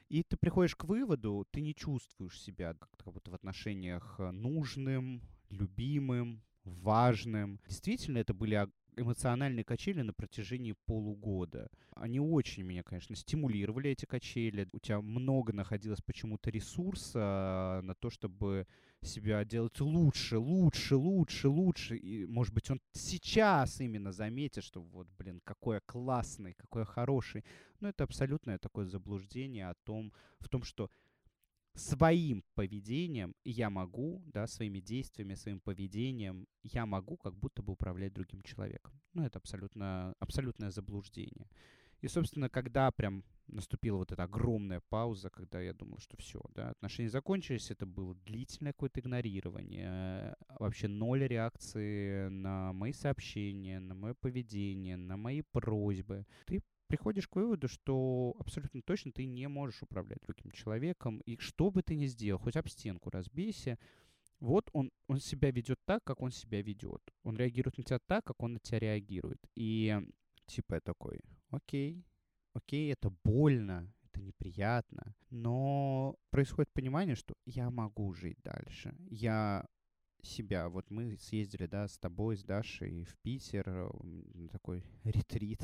И ты приходишь к выводу, ты не чувствуешь себя как-то будто в отношениях э, нужным, любимым, важным. Действительно, это были эмоциональные качели на протяжении полугода. Они очень меня, конечно, стимулировали, эти качели. У тебя много находилось почему-то ресурса на то, чтобы себя делать лучше, лучше, лучше, лучше. И, может быть, он сейчас именно заметит, что вот, блин, какой я классный, какой я хороший. Но это абсолютное такое заблуждение о том, в том, что своим поведением я могу, да, своими действиями, своим поведением я могу как будто бы управлять другим человеком. Ну, это абсолютно, абсолютное заблуждение. И, собственно, когда прям наступила вот эта огромная пауза, когда я думал, что все, да, отношения закончились, это было длительное какое-то игнорирование, вообще ноль реакции на мои сообщения, на мое поведение, на мои просьбы. Ты приходишь к выводу, что абсолютно точно ты не можешь управлять другим человеком, и что бы ты ни сделал, хоть об стенку разбейся, вот он, он себя ведет так, как он себя ведет. Он реагирует на тебя так, как он на тебя реагирует. И типа я такой, окей, окей, это больно, это неприятно, но происходит понимание, что я могу жить дальше. Я себя. Вот мы съездили, да, с тобой, с Дашей в Питер, на такой <laughs> ретрит,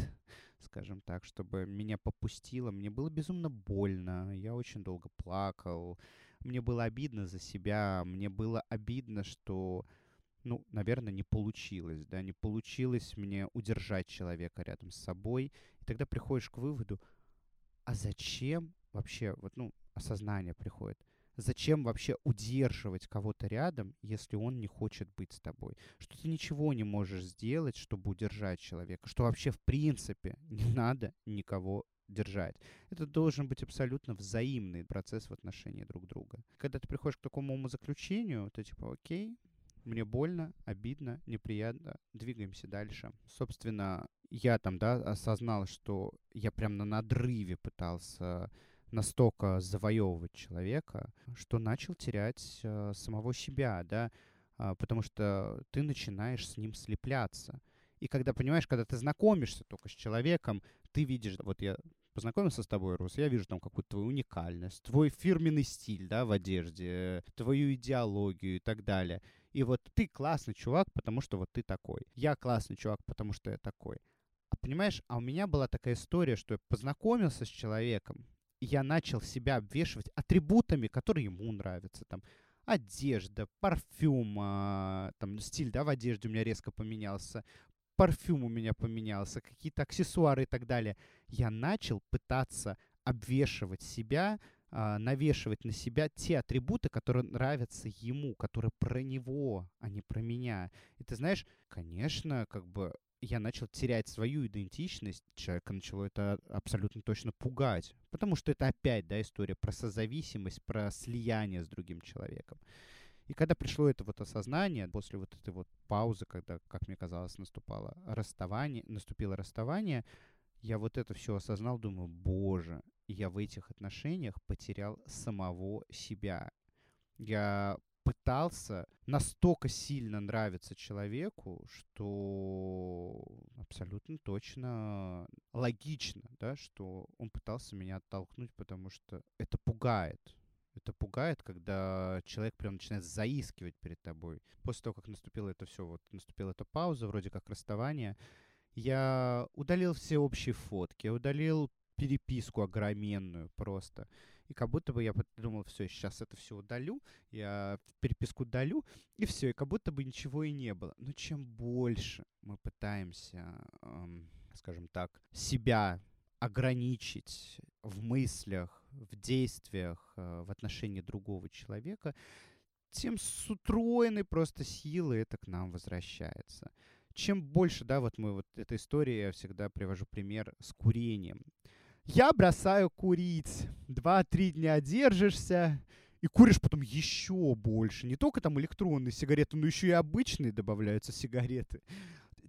скажем так, чтобы меня попустило. Мне было безумно больно, я очень долго плакал. Мне было обидно за себя, мне было обидно, что, ну, наверное, не получилось, да, не получилось мне удержать человека рядом с собой. Тогда приходишь к выводу, а зачем вообще, вот, ну, осознание приходит, зачем вообще удерживать кого-то рядом, если он не хочет быть с тобой? Что ты ничего не можешь сделать, чтобы удержать человека, что вообще в принципе <laughs> не надо никого держать. Это должен быть абсолютно взаимный процесс в отношении друг друга. Когда ты приходишь к такому умозаключению, то типа, окей, мне больно, обидно, неприятно, двигаемся дальше. Собственно, я там, да, осознал, что я прям на надрыве пытался настолько завоевывать человека, что начал терять э, самого себя, да, э, потому что ты начинаешь с ним слепляться. И когда, понимаешь, когда ты знакомишься только с человеком, ты видишь, вот я познакомился с тобой, Рус, я вижу там какую-то твою уникальность, твой фирменный стиль, да, в одежде, твою идеологию и так далее. И вот ты классный чувак, потому что вот ты такой. Я классный чувак, потому что я такой. А понимаешь, а у меня была такая история, что я познакомился с человеком, я начал себя обвешивать атрибутами, которые ему нравятся. Там, одежда, парфюм, а, там, стиль, да, в одежде у меня резко поменялся, парфюм у меня поменялся, какие-то аксессуары и так далее. Я начал пытаться обвешивать себя, навешивать на себя те атрибуты, которые нравятся ему, которые про него, а не про меня. И ты знаешь, конечно, как бы я начал терять свою идентичность, человека начало это абсолютно точно пугать. Потому что это опять, да, история про созависимость, про слияние с другим человеком. И когда пришло это вот осознание, после вот этой вот паузы, когда, как мне казалось, наступало расставание, наступило расставание, я вот это все осознал, думаю, боже, я в этих отношениях потерял самого себя. Я пытался настолько сильно нравиться человеку, что абсолютно точно логично, да, что он пытался меня оттолкнуть, потому что это пугает. Это пугает, когда человек прям начинает заискивать перед тобой. После того, как наступило это все, вот наступила эта пауза, вроде как расставание, я удалил все общие фотки, удалил переписку огроменную просто. И как будто бы я подумал, все, сейчас это все удалю, я переписку удалю, и все, и как будто бы ничего и не было. Но чем больше мы пытаемся, эм, скажем так, себя ограничить в мыслях, в действиях, э, в отношении другого человека, тем с утроенной просто силы это к нам возвращается. Чем больше, да, вот мы вот эта история, я всегда привожу пример с курением. Я бросаю курить. Два-три дня держишься, и куришь потом еще больше. Не только там электронные сигареты, но еще и обычные добавляются сигареты.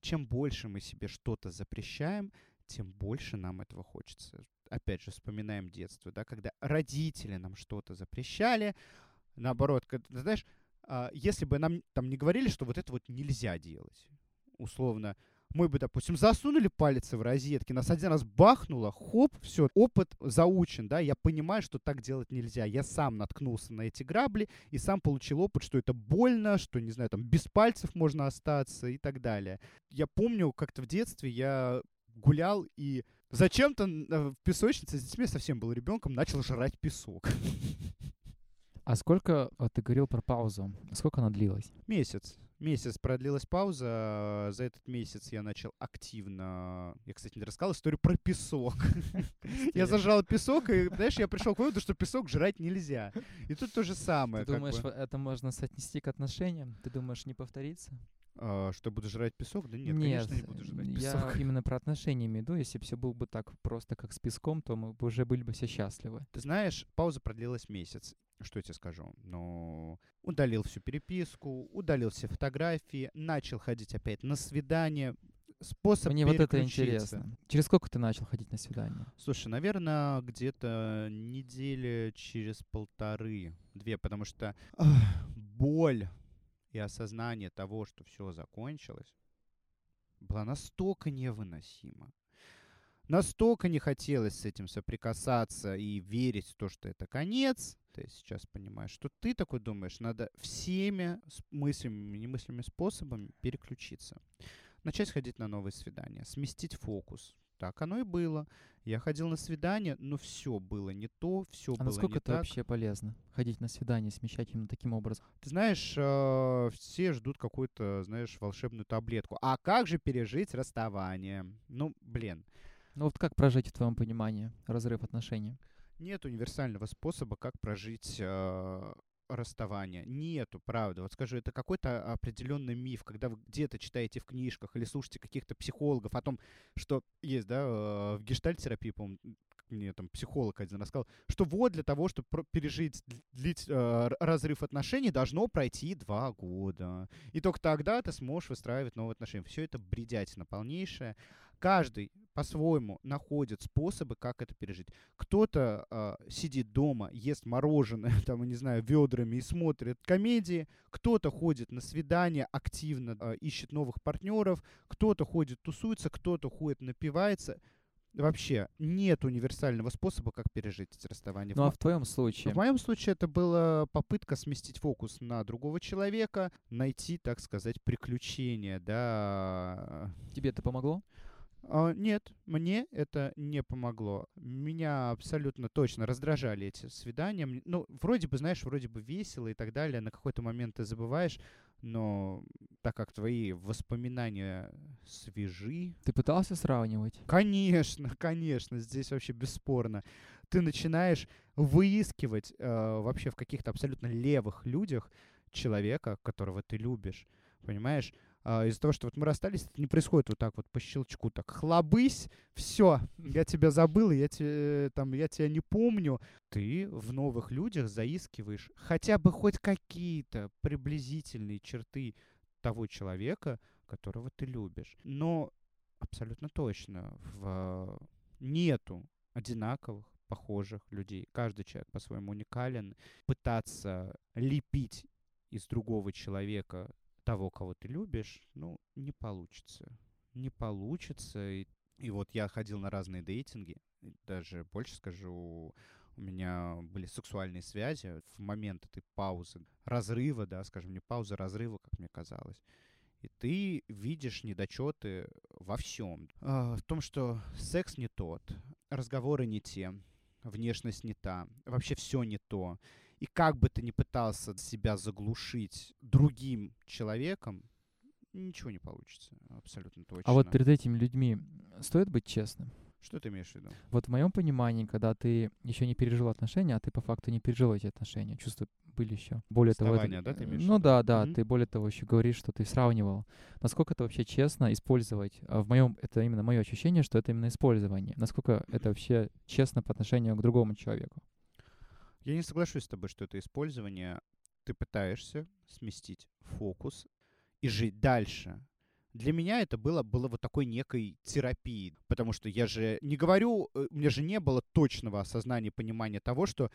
Чем больше мы себе что-то запрещаем, тем больше нам этого хочется. Опять же, вспоминаем детство, да, когда родители нам что-то запрещали, наоборот, когда, знаешь, а, если бы нам там не говорили, что вот это вот нельзя делать, условно, мы бы, допустим, засунули палец в розетки, нас один раз бахнуло, хоп, все, опыт заучен, да, я понимаю, что так делать нельзя. Я сам наткнулся на эти грабли и сам получил опыт, что это больно, что, не знаю, там, без пальцев можно остаться и так далее. Я помню, как-то в детстве я гулял и зачем-то в песочнице с детьми совсем был ребенком, начал жрать песок. А сколько, вот ты говорил про паузу, сколько она длилась? Месяц. Месяц продлилась пауза. За этот месяц я начал активно... Я, кстати, не рассказал историю про песок. <laughs> Я зажал песок, и, знаешь, я пришел к выводу, что песок жрать нельзя. И тут то же самое. Ты думаешь, это можно соотнести к отношениям? Ты думаешь, не повторится? А, что буду жрать песок? Да нет, нет конечно, не буду жрать песок. Я <laughs> именно про отношения имею в виду. Если бы все было бы так просто, как с песком, то мы бы уже были бы все счастливы. Ты знаешь, пауза продлилась месяц. Что я тебе скажу? Ну, удалил всю переписку, удалил все фотографии, начал ходить опять на свидание. Способ Мне вот это интересно. Через сколько ты начал ходить на свидание? Слушай, наверное, где-то недели через полторы, две, потому что ах, боль и осознание того, что все закончилось, была настолько невыносима. Настолько не хотелось с этим соприкасаться и верить в то, что это конец. Ты сейчас понимаешь, что ты такой думаешь, надо всеми мыслями, немыслимыми способами переключиться. Начать ходить на новые свидания, сместить фокус, так оно и было. Я ходил на свидание, но все было не то, все а было насколько не это так. вообще полезно? Ходить на свидание, смещать именно таким образом? Ты знаешь, э, все ждут какую-то, знаешь, волшебную таблетку. А как же пережить расставание? Ну, блин. Ну вот как прожить, в твоем понимании, разрыв отношений? Нет универсального способа, как прожить э, расставания. Нету, правда. Вот скажу, это какой-то определенный миф, когда вы где-то читаете в книжках или слушаете каких-то психологов о том, что есть, да, э, в гештальтерапии, по-моему, мне там психолог один рассказал, что вот для того, чтобы пережить длить, э, разрыв отношений, должно пройти два года. И только тогда ты сможешь выстраивать новые отношения. Все это бредятина полнейшая. Каждый по-своему находит способы, как это пережить. Кто-то э, сидит дома, ест мороженое, <laughs> там, не знаю, ведрами и смотрит комедии, кто-то ходит на свидания, активно э, ищет новых партнеров, кто-то ходит тусуется, кто-то ходит напивается. Вообще нет универсального способа, как пережить эти расставания. Ну а в твоем случае? В моем случае это была попытка сместить фокус на другого человека, найти, так сказать, приключения, да. Тебе это помогло? А, нет, мне это не помогло. Меня абсолютно точно раздражали эти свидания. Ну, вроде бы, знаешь, вроде бы весело и так далее. На какой-то момент ты забываешь, но так как твои воспоминания свежи... Ты пытался сравнивать? Конечно, <laughs> конечно, здесь вообще бесспорно. Ты начинаешь выискивать э, вообще в каких-то абсолютно левых людях человека, которого ты любишь. Понимаешь? А, из-за того, что вот мы расстались, это не происходит вот так вот по щелчку, так хлобысь, все, я тебя забыл, я, тебе, там, я тебя не помню. Ты в новых людях заискиваешь хотя бы хоть какие-то приблизительные черты того человека, которого ты любишь. Но абсолютно точно в... нету одинаковых, похожих людей. Каждый человек по-своему уникален. Пытаться лепить из другого человека того, кого ты любишь, ну, не получится. Не получится. И, и вот я ходил на разные дейтинги, даже больше скажу, у меня были сексуальные связи в момент этой паузы, разрыва, да, скажем, не паузы, разрыва, как мне казалось. И ты видишь недочеты во всем. А, в том, что секс не тот, разговоры не те, внешность не та, вообще все не то. И как бы ты ни пытался себя заглушить другим человеком, ничего не получится. Абсолютно точно. А вот перед этими людьми стоит быть честным? Что ты имеешь в виду? Вот в моем понимании, когда ты еще не пережил отношения, а ты по факту не пережил эти отношения, чувства были еще. Более того, это, да, ты имеешь ну да, да, mm-hmm. ты более того еще говоришь, что ты сравнивал. Насколько это вообще честно использовать? А в моем это именно мое ощущение, что это именно использование. Насколько это вообще честно по отношению к другому человеку? Я не соглашусь с тобой, что это использование. Ты пытаешься сместить фокус и жить дальше. Для меня это было, было вот такой некой терапией, потому что я же не говорю, э, у меня же не было точного осознания, понимания того, что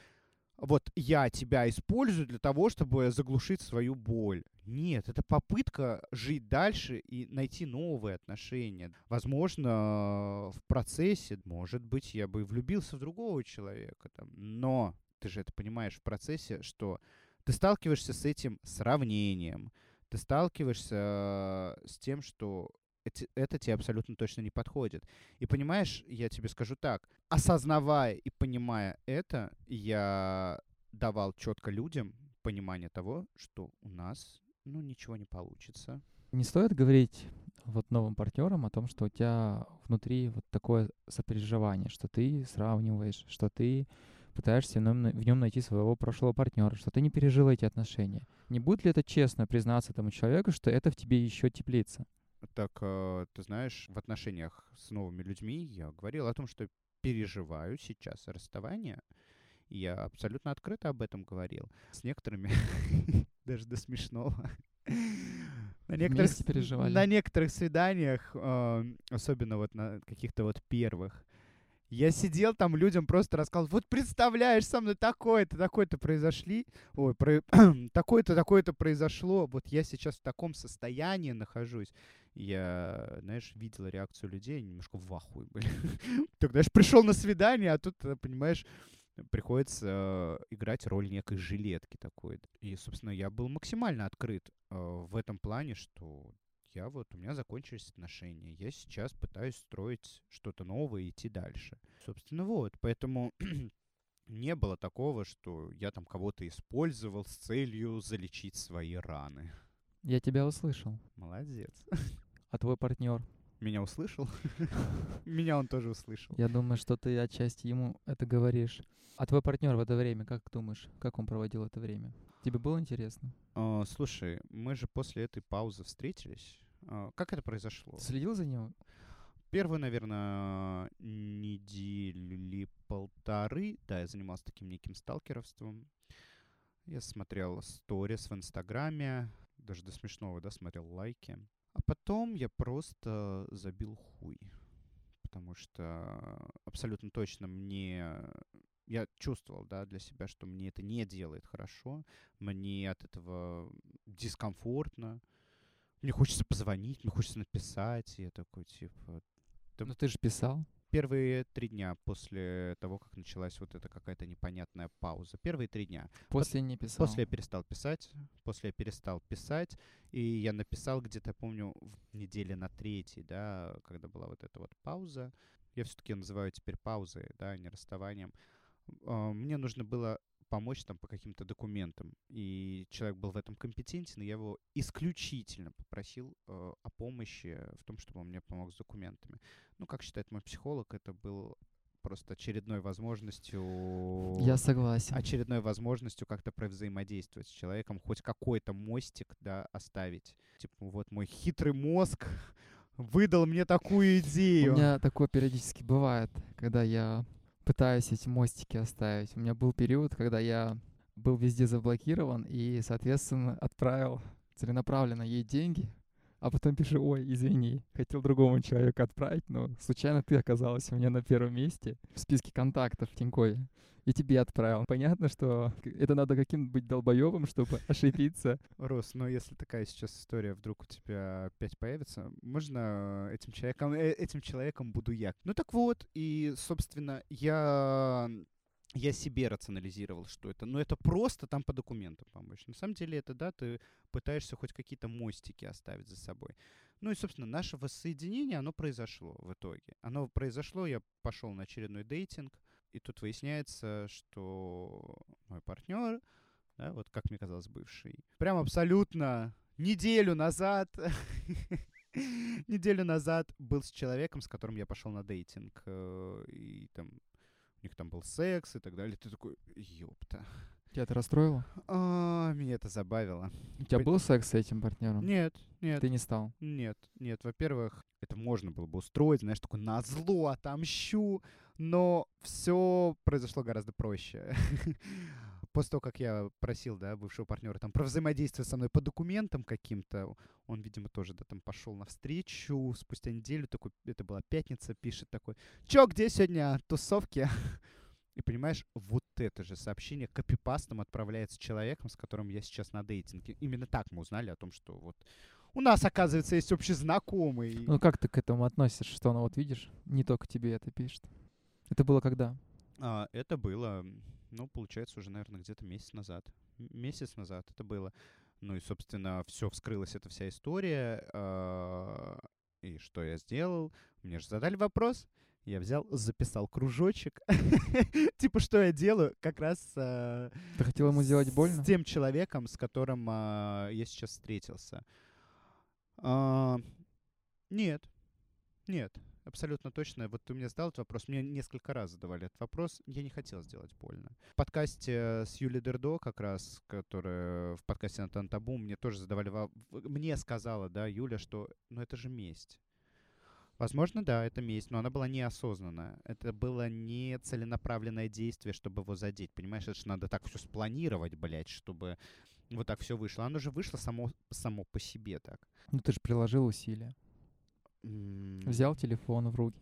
вот я тебя использую для того, чтобы заглушить свою боль. Нет, это попытка жить дальше и найти новые отношения. Возможно, в процессе, может быть, я бы влюбился в другого человека, там, но ты же это понимаешь в процессе, что ты сталкиваешься с этим сравнением, ты сталкиваешься с тем, что это тебе абсолютно точно не подходит. И понимаешь, я тебе скажу так, осознавая и понимая это, я давал четко людям понимание того, что у нас, ну, ничего не получится. Не стоит говорить вот новым партнерам о том, что у тебя внутри вот такое сопереживание, что ты сравниваешь, что ты пытаешься в нем найти своего прошлого партнера, что ты не пережил эти отношения. Не будет ли это честно признаться этому человеку, что это в тебе еще теплится? Так, э, ты знаешь, в отношениях с новыми людьми я говорил о том, что переживаю сейчас расставание. Я абсолютно открыто об этом говорил. С некоторыми <laughs> даже до смешного. На некоторых, на некоторых свиданиях, э, особенно вот на каких-то вот первых, я сидел там, людям просто рассказывал, вот представляешь, со мной такое-то, такое-то произошли, ой, про... <clears throat> такое-то, такое-то произошло, вот я сейчас в таком состоянии нахожусь. Я, знаешь, видел реакцию людей, немножко в ахуе были. <laughs> Тогда я пришел на свидание, а тут, э, понимаешь, приходится э, играть роль некой жилетки такой. И, собственно, я был максимально открыт э, в этом плане, что я вот, у меня закончились отношения, я сейчас пытаюсь строить что-то новое и идти дальше. Собственно, вот, поэтому <clears throat> не было такого, что я там кого-то использовал с целью залечить свои раны. Я тебя услышал. Молодец. <laughs> А твой партнер? Меня услышал? <laughs> <laughs> Меня он тоже услышал. Я думаю, что ты отчасти ему это говоришь. А твой партнер в это время, как думаешь, как он проводил это время? Тебе было интересно? Uh, слушай, мы же после этой паузы встретились. Uh, как это произошло? Следил за ним? Первую, наверное, недели полторы, да, я занимался таким неким сталкеровством. Я смотрел сторис в Инстаграме, даже до смешного, да, смотрел лайки. А потом я просто забил хуй. Потому что абсолютно точно мне... Я чувствовал, да, для себя, что мне это не делает хорошо. Мне от этого дискомфортно. Мне хочется позвонить, мне хочется написать. И я такой, типа... Ну ты же писал первые три дня после того, как началась вот эта какая-то непонятная пауза. Первые три дня. После не писал. После я перестал писать. После я перестал писать. И я написал где-то, помню, в неделе на третьей, да, когда была вот эта вот пауза. Я все-таки называю теперь паузой, да, а не расставанием. А, мне нужно было помочь там по каким-то документам. И человек был в этом компетентен, и я его исключительно попросил э, о помощи в том, чтобы он мне помог с документами. Ну, как считает мой психолог, это был просто очередной возможностью... Я согласен. Очередной возможностью как-то взаимодействовать с человеком, хоть какой-то мостик, да, оставить. Типа, вот мой хитрый мозг <laughs> выдал мне такую идею. У меня такое периодически бывает, когда я пытаюсь эти мостики оставить. У меня был период, когда я был везде заблокирован и, соответственно, отправил целенаправленно ей деньги, а потом пишу, ой, извини, хотел другому человеку отправить, но случайно ты оказалась у меня на первом месте в списке контактов в Тинькове и тебе отправил. Понятно, что это надо каким-то быть долбоебом, чтобы <laughs> ошибиться. Рус, но если такая сейчас история вдруг у тебя опять появится, можно этим человеком, э, этим человеком буду я. Ну так вот, и, собственно, я я себе рационализировал, что это. Но это просто там по документам помочь. На самом деле это, да, ты пытаешься хоть какие-то мостики оставить за собой. Ну и, собственно, наше воссоединение, оно произошло в итоге. Оно произошло, я пошел на очередной дейтинг, и тут выясняется, что мой партнер, да, вот как мне казалось, бывший, прям абсолютно неделю назад, <laughs> неделю назад был с человеком, с которым я пошел на дейтинг, э, и там них там был секс и так далее. Ты такой, ёпта. Тебя это расстроило? А, меня это забавило. У тебя был секс с этим партнером? Нет, нет. Ты не стал? Нет, нет. Во-первых, это можно было бы устроить, знаешь, такое назло, отомщу но все произошло гораздо проще. <laughs> После того, как я просил, да, бывшего партнера там про взаимодействие со мной по документам каким-то, он, видимо, тоже, да, там пошел навстречу. Спустя неделю, такой, это была пятница, пишет такой, чё, где сегодня тусовки? <laughs> И понимаешь, вот это же сообщение копипастом отправляется человеком, с которым я сейчас на дейтинге. Именно так мы узнали о том, что вот у нас, оказывается, есть общий знакомый. Ну как ты к этому относишься, что она вот видишь, не только тебе это пишет? Это было когда? А, это было, ну, получается, уже, наверное, где-то месяц назад. Месяц назад это было. Ну и, собственно, все вскрылась эта вся история. а, И что я сделал? Мне же задали вопрос. Я взял, записал кружочек. <laughs> Типа, что я делаю? Как раз а, Ты хотел ему сделать больно? с тем человеком, с которым а, я сейчас встретился. Нет. Нет. Абсолютно точно. Вот ты мне задал этот вопрос. Мне несколько раз задавали этот вопрос. Я не хотел сделать больно. В подкасте с Юлей Дердо, как раз, которая в подкасте Натан Табу, мне тоже задавали... Мне сказала, да, Юля, что ну это же месть. Возможно, да, это месть, но она была неосознанная. Это было не целенаправленное действие, чтобы его задеть. Понимаешь, это же надо так все спланировать, блядь, чтобы вот так все вышло. Оно же вышло само, само по себе так. Ну ты же приложил усилия. Взял телефон в руки,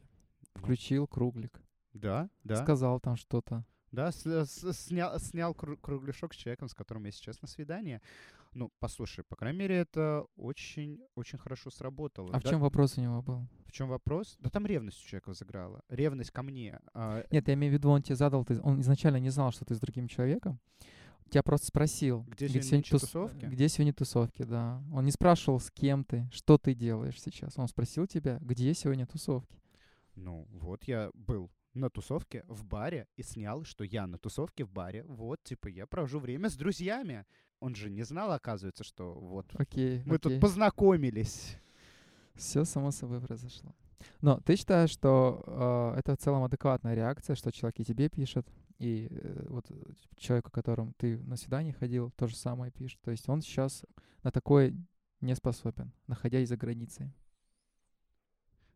включил круглик, Да, да. сказал там что-то. Да, с- с- снял, снял кру- кругляшок с человеком, с которым я сейчас на свидание. Ну, послушай, по крайней мере, это очень, очень хорошо сработало. А в Да, чем вопрос у него был? в чем вопрос? Да там ревность у человека взыграла. Ревность ко мне. А, Нет, я имею в виду, он тебе задал, ты, он изначально не знал, что ты с другим человеком. Тебя просто спросил, Где сегодня нынче тус- тусовки? где сегодня тусовки, да. Он не спрашивал, с кем ты, что ты делаешь сейчас. Он спросил тебя, где сегодня тусовки. Ну, вот я был на тусовке в баре и снял, что я на тусовке в баре. Вот, типа, я провожу время с друзьями. Он же не знал, оказывается, что вот Окей, мы окей. тут познакомились. Все само собой произошло. Но ты считаешь, что э, это в целом адекватная реакция, что человек и тебе пишет, и э, вот э, человеку, которым ты на свидание ходил, то же самое пишет. То есть он сейчас на такое не способен, находясь за границей.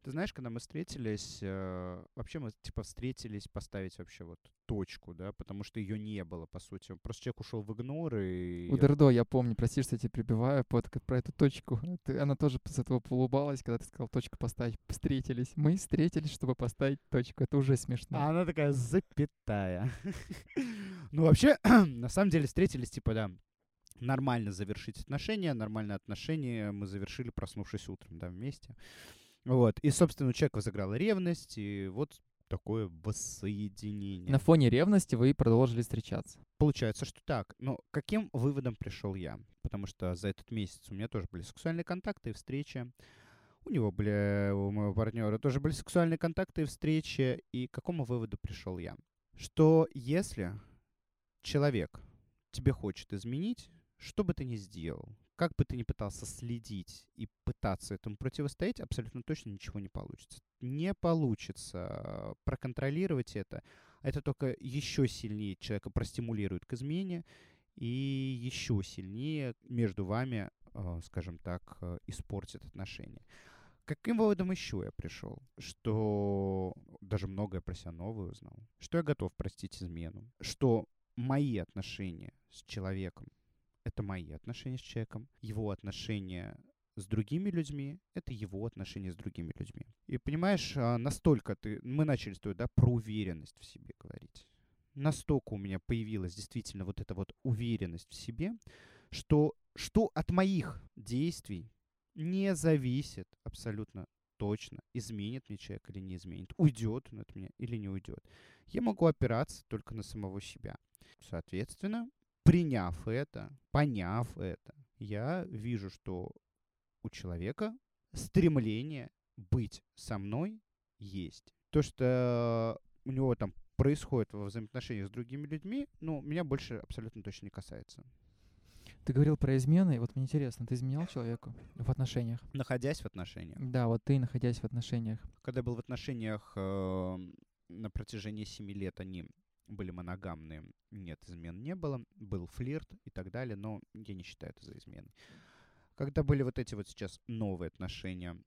Ты знаешь, когда мы встретились, э, вообще мы типа встретились поставить вообще вот точку, да, потому что ее не было, по сути. Просто человек ушел в игнор, и... У Дердо, я помню, прости, что я тебя прибиваю, вот как про эту точку. <laughs> Ты- она тоже с этого улыбалась, когда ты сказал точку поставить. Встретились. Мы встретились, чтобы поставить точку. Это уже смешно. А она такая запятая. <laughs> Ну, вообще, <clears throat> на самом деле, встретились, типа, да, нормально завершить отношения. Нормальные отношения мы завершили, проснувшись утром, да, вместе. Вот. И, собственно, у человека возыграла ревность, и вот такое воссоединение. На фоне ревности вы продолжили встречаться. Получается, что так. Но каким выводом пришел я? Потому что за этот месяц у меня тоже были сексуальные контакты и встречи. У него были, у моего партнера тоже были сексуальные контакты и встречи. И к какому выводу пришел я? Что если человек тебе хочет изменить, что бы ты ни сделал, как бы ты ни пытался следить и пытаться этому противостоять, абсолютно точно ничего не получится. Не получится проконтролировать это. Это только еще сильнее человека простимулирует к измене и еще сильнее между вами, э, скажем так, э, испортит отношения. Каким выводом еще я пришел? Что даже многое про себя новое узнал. Что я готов простить измену. Что мои отношения с человеком — это мои отношения с человеком. Его отношения с другими людьми — это его отношения с другими людьми. И понимаешь, а, настолько ты... Мы начали с да, про уверенность в себе говорить. Настолько у меня появилась действительно вот эта вот уверенность в себе, что, что от моих действий не зависит абсолютно точно, изменит мне человек или не изменит, уйдет он от меня или не уйдет. Я могу опираться только на самого себя. Соответственно, приняв это, поняв это, я вижу, что у человека стремление быть со мной есть. То, что у него там происходит во взаимоотношениях с другими людьми, ну, меня больше абсолютно точно не касается. Ты говорил про измены, и вот мне интересно, ты изменял человеку в отношениях? Находясь в отношениях. Да, вот ты, находясь в отношениях. Когда я был в отношениях э, на протяжении семи лет, они были моногамные. Нет, измен не было. Был флирт и так далее, но я не считаю это за измены. Когда были вот эти вот сейчас новые отношения,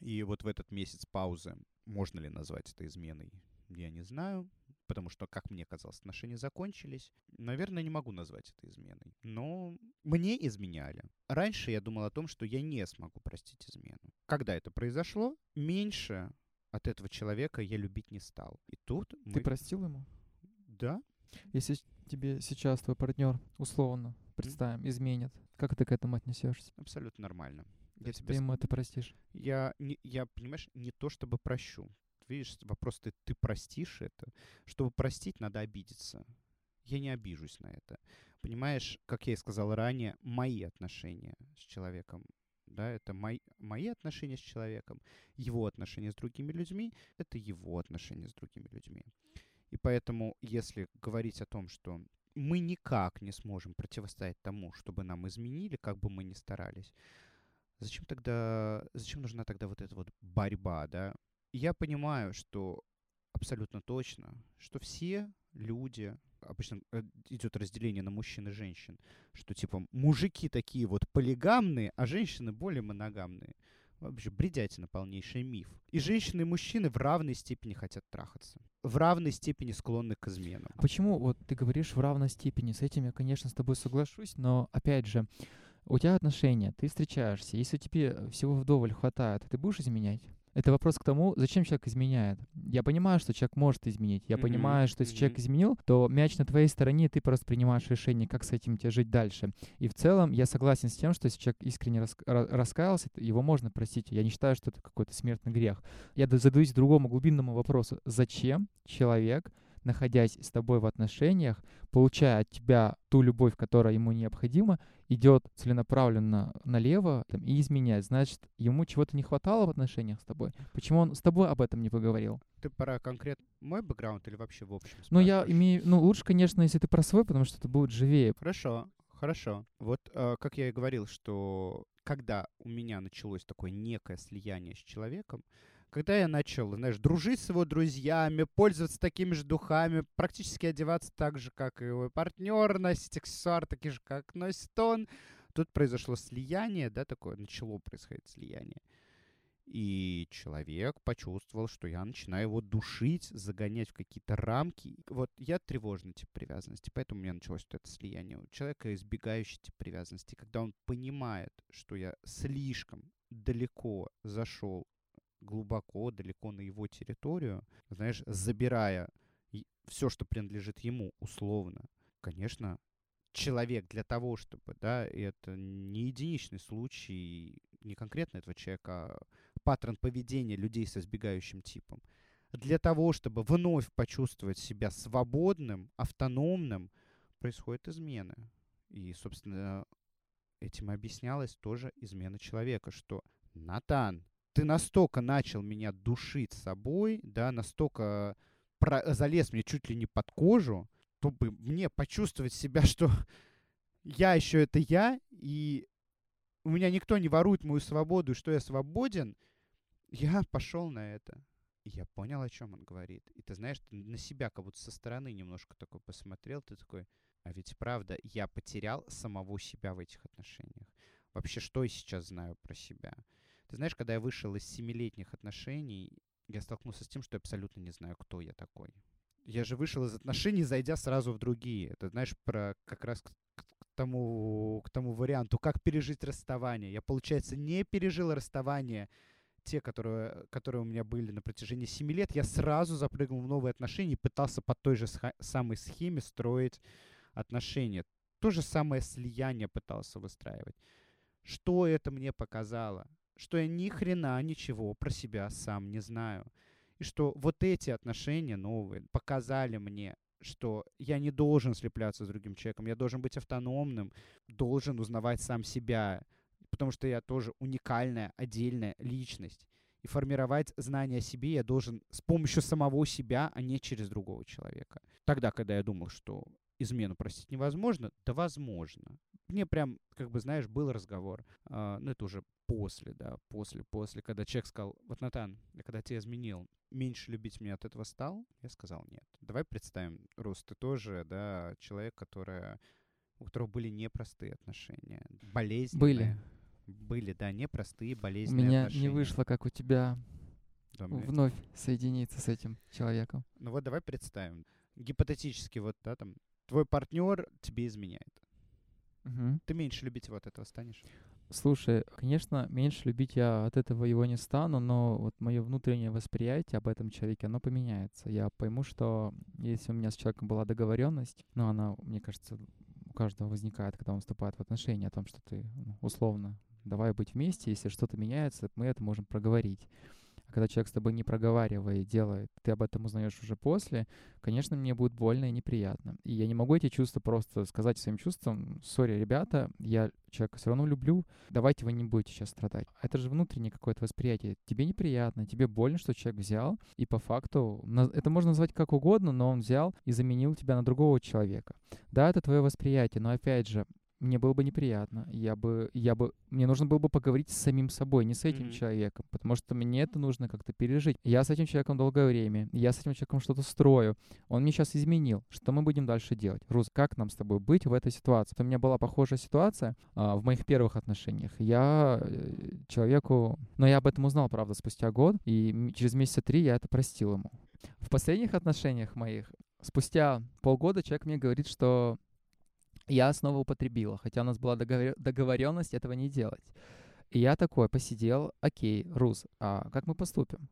и вот в этот месяц паузы, можно ли назвать это изменой, я не знаю, потому что, как мне казалось, отношения закончились. Наверное, не могу назвать это изменой. Но мне изменяли. Раньше я думал о том, что я не смогу простить измену. Когда это произошло, меньше от этого человека я любить не стал. И тут мы... Ты простил ему? Да, Если тебе сейчас твой партнер условно, представим, изменит, как ты к этому отнесешься? абсолютно нормально. Я ты с- ему это простишь? Я, не, я, понимаешь, не то чтобы прощу. Видишь, вопрос ты, ты простишь это. Чтобы простить, надо обидеться. Я не обижусь на это. Понимаешь, как я и сказал ранее, мои отношения с человеком, да, это мои, мои отношения с человеком, его отношения с другими людьми, это его отношения с другими людьми. И поэтому, если говорить о том, что мы никак не сможем противостоять тому, чтобы нам изменили, как бы мы ни старались, зачем тогда, зачем нужна тогда вот эта вот борьба, да? Я понимаю, что абсолютно точно, что все люди, обычно э, идет разделение на мужчин и женщин, что типа мужики такие вот полигамные, а женщины более моногамные. Вообще бредятина полнейший миф. И женщины и мужчины в равной степени хотят трахаться. В равной степени склонны к изменам. А Почему вот ты говоришь в равной степени? С этим я, конечно, с тобой соглашусь, но опять же, у тебя отношения, ты встречаешься, если тебе всего вдоволь хватает, ты будешь изменять? Это вопрос к тому, зачем человек изменяет. Я понимаю, что человек может изменить. Я Мгм, понимаю, что если человек изменил, то мяч на твоей стороне, и ты просто принимаешь решение, как с этим тебе жить дальше. И в целом я согласен с тем, что если человек искренне рас- ра- раскаялся, его можно простить. Я не считаю, что это какой-то смертный грех. Я задаюсь другому глубинному вопросу. Зачем человек, находясь с тобой в отношениях, получая от тебя ту любовь, которая ему необходима, идет целенаправленно налево там, и изменяет. Значит, ему чего-то не хватало в отношениях с тобой. Почему он с тобой об этом не поговорил? Ты про конкретно мой бэкграунд или вообще в общем Ну, я имею... Ну, лучше, конечно, если ты про свой, потому что это будет живее. Хорошо, хорошо. Вот э, как я и говорил, что когда у меня началось такое некое слияние с человеком, когда я начал, знаешь, дружить с его друзьями, пользоваться такими же духами, практически одеваться так же, как и его партнер, носить аксессуар такие же, как носит он, тут произошло слияние, да, такое, начало происходить слияние. И человек почувствовал, что я начинаю его душить, загонять в какие-то рамки. Вот я тревожный тип привязанности, поэтому у меня началось вот это слияние. У человека избегающий тип привязанности, когда он понимает, что я слишком далеко зашел, глубоко, далеко на его территорию, знаешь, забирая все, что принадлежит ему, условно. Конечно, человек для того, чтобы, да, и это не единичный случай, не конкретно этого человека, а паттерн поведения людей со избегающим типом. Для того, чтобы вновь почувствовать себя свободным, автономным, происходят измены. И, собственно, этим объяснялась тоже измена человека, что Натан, ты настолько начал меня душить собой, да, настолько про- залез мне чуть ли не под кожу, чтобы мне почувствовать себя, <laughs> что я еще это я, и у меня никто не ворует мою свободу, что я свободен, я пошел на это. И я понял, о чем он говорит. И ты знаешь, ты на себя как будто со стороны немножко такой посмотрел, ты такой, а ведь правда, я потерял самого себя в этих отношениях. Вообще, что я сейчас знаю про себя? Ты знаешь, когда я вышел из семилетних отношений, я столкнулся с тем, что я абсолютно не знаю, кто я такой. Я же вышел из отношений, зайдя сразу в другие. Это, знаешь, про как раз к, к тому, к тому варианту, как пережить расставание. Я, получается, не пережил расставание те, которые, которые у меня были на протяжении семи лет. Я сразу запрыгнул в новые отношения и пытался по той же самой схеме строить отношения. То же самое слияние пытался выстраивать. Что это мне показало? Что я ни хрена ничего про себя сам не знаю. И что вот эти отношения новые показали мне, что я не должен слепляться с другим человеком, я должен быть автономным, должен узнавать сам себя, потому что я тоже уникальная, отдельная личность. И формировать знания о себе я должен с помощью самого себя, а не через другого человека. Тогда, когда я думал, что измену простить невозможно, да возможно. Мне прям, как бы, знаешь, был разговор, а, ну это уже после, да, после, после, когда человек сказал, вот, Натан, я когда тебя изменил, меньше любить меня от этого стал? Я сказал, нет. Давай представим, Рус, ты тоже, да, человек, который, у которого были непростые отношения, болезненные. Были. Были, да, непростые, У болезненные меня отношения. не вышло, как у тебя, Да, мне- вновь соединиться с этим человеком. Ну вот давай представим, гипотетически, вот, да, там, твой партнер тебе изменяет. Мгм. Ты меньше любить его от этого станешь? Слушай, конечно, меньше любить я от этого его не стану, но вот мое внутреннее восприятие об этом человеке, оно поменяется. Я пойму, что если у меня с человеком была договоренность, ну, она, мне кажется, у каждого возникает, когда он вступает в отношения, о том, что ты ну, условно давай быть вместе, если что-то меняется, мы это можем проговорить. А когда человек с тобой не проговаривая делает, ты об этом узнаешь уже после, конечно, мне будет больно и неприятно. И я не могу эти чувства просто сказать своим чувствам, сори, ребята, я человека все равно люблю, давайте вы не будете сейчас страдать. Это же внутреннее какое-то восприятие. Тебе неприятно, тебе больно, что человек взял, и по факту, это можно назвать как угодно, но он взял и заменил тебя на другого человека. Да, это твое восприятие, но опять же, мне было бы неприятно. Я бы, я бы, мне нужно было бы поговорить с самим собой, не с этим mm-hmm. человеком, потому что мне это нужно как-то пережить. Я с этим человеком долгое время, я с этим человеком что-то строю. Он мне сейчас изменил. Что мы будем дальше делать? Рус, как нам с тобой быть в этой ситуации? У меня была похожая ситуация а, в моих первых отношениях. Я э, человеку, но я об этом узнал, правда, спустя год, и через месяца три я это простил ему. В последних отношениях моих спустя полгода человек мне говорит, что я снова употребила, хотя у нас была договор- договоренность этого не делать. И я такой посидел, окей, Рус, а как мы поступим?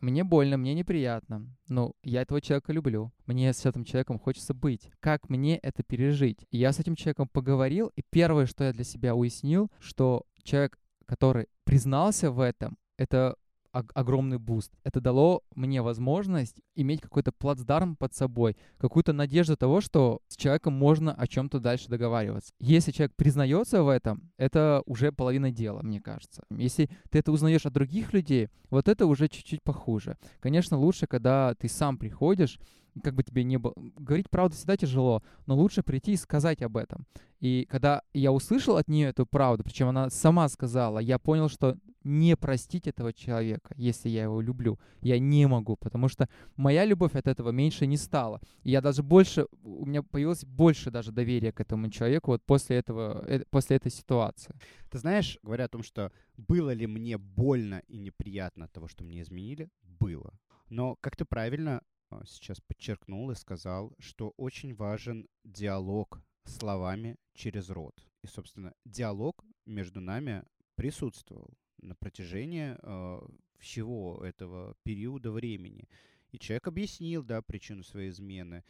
Мне больно, мне неприятно. Ну, я этого человека люблю. Мне с этим человеком хочется быть. Как мне это пережить? Я с этим человеком поговорил, и первое, что я для себя уяснил, что человек, который признался в этом, это огромный буст. Это дало мне возможность иметь какой-то плацдарм под собой, какую-то надежду того, что с человеком можно о чем-то дальше договариваться. Если человек признается в этом, это уже половина дела, мне кажется. Если ты это узнаешь от других людей, вот это уже чуть-чуть похуже. Конечно, лучше, когда ты сам приходишь, как бы тебе не было... Говорить правду всегда тяжело, но лучше прийти и сказать об этом. И когда я услышал от нее эту правду, причем она сама сказала, я понял, что не простить этого человека, если я его люблю. Я не могу, потому что моя любовь от этого меньше не стала. И я даже больше, у меня появилось больше даже доверия к этому человеку вот после этого, э, после этой ситуации. Ты знаешь, говоря о том, что было ли мне больно и неприятно от того, что мне изменили, было. Но, как ты правильно а, сейчас подчеркнул и сказал, что очень важен диалог словами через рот. И, собственно, диалог между нами присутствовал на протяжении э, всего этого периода времени. И человек объяснил, да, причину своей измены.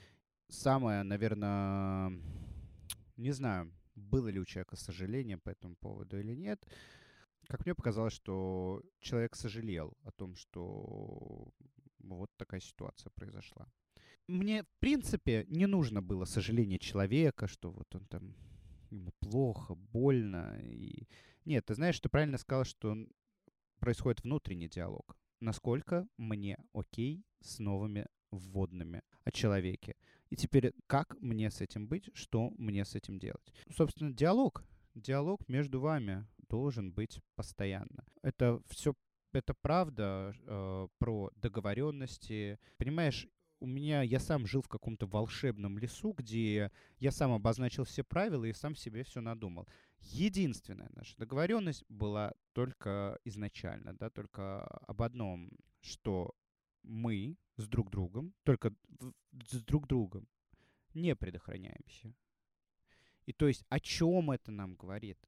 Самое, наверное, не знаю, было ли у человека сожаление по этому поводу или нет. Как мне показалось, что человек сожалел о том, что вот такая ситуация произошла. Мне, в принципе, не нужно было сожаление человека, что вот он там ему плохо, больно. И... Нет, ты знаешь, ты правильно сказал, что происходит внутренний диалог. Насколько мне окей с новыми вводными о человеке. И теперь как мне с этим быть, что мне с этим делать? Собственно, диалог. Диалог между вами должен быть постоянно. Это все это правда э, про договоренности. Понимаешь, у меня я сам жил в каком-то волшебном лесу, где я сам обозначил все правила и сам себе все надумал. Единственная наша договоренность была только изначально, да, только об одном, что мы с друг другом, только с друг другом не предохраняемся. И то есть о чем это нам говорит?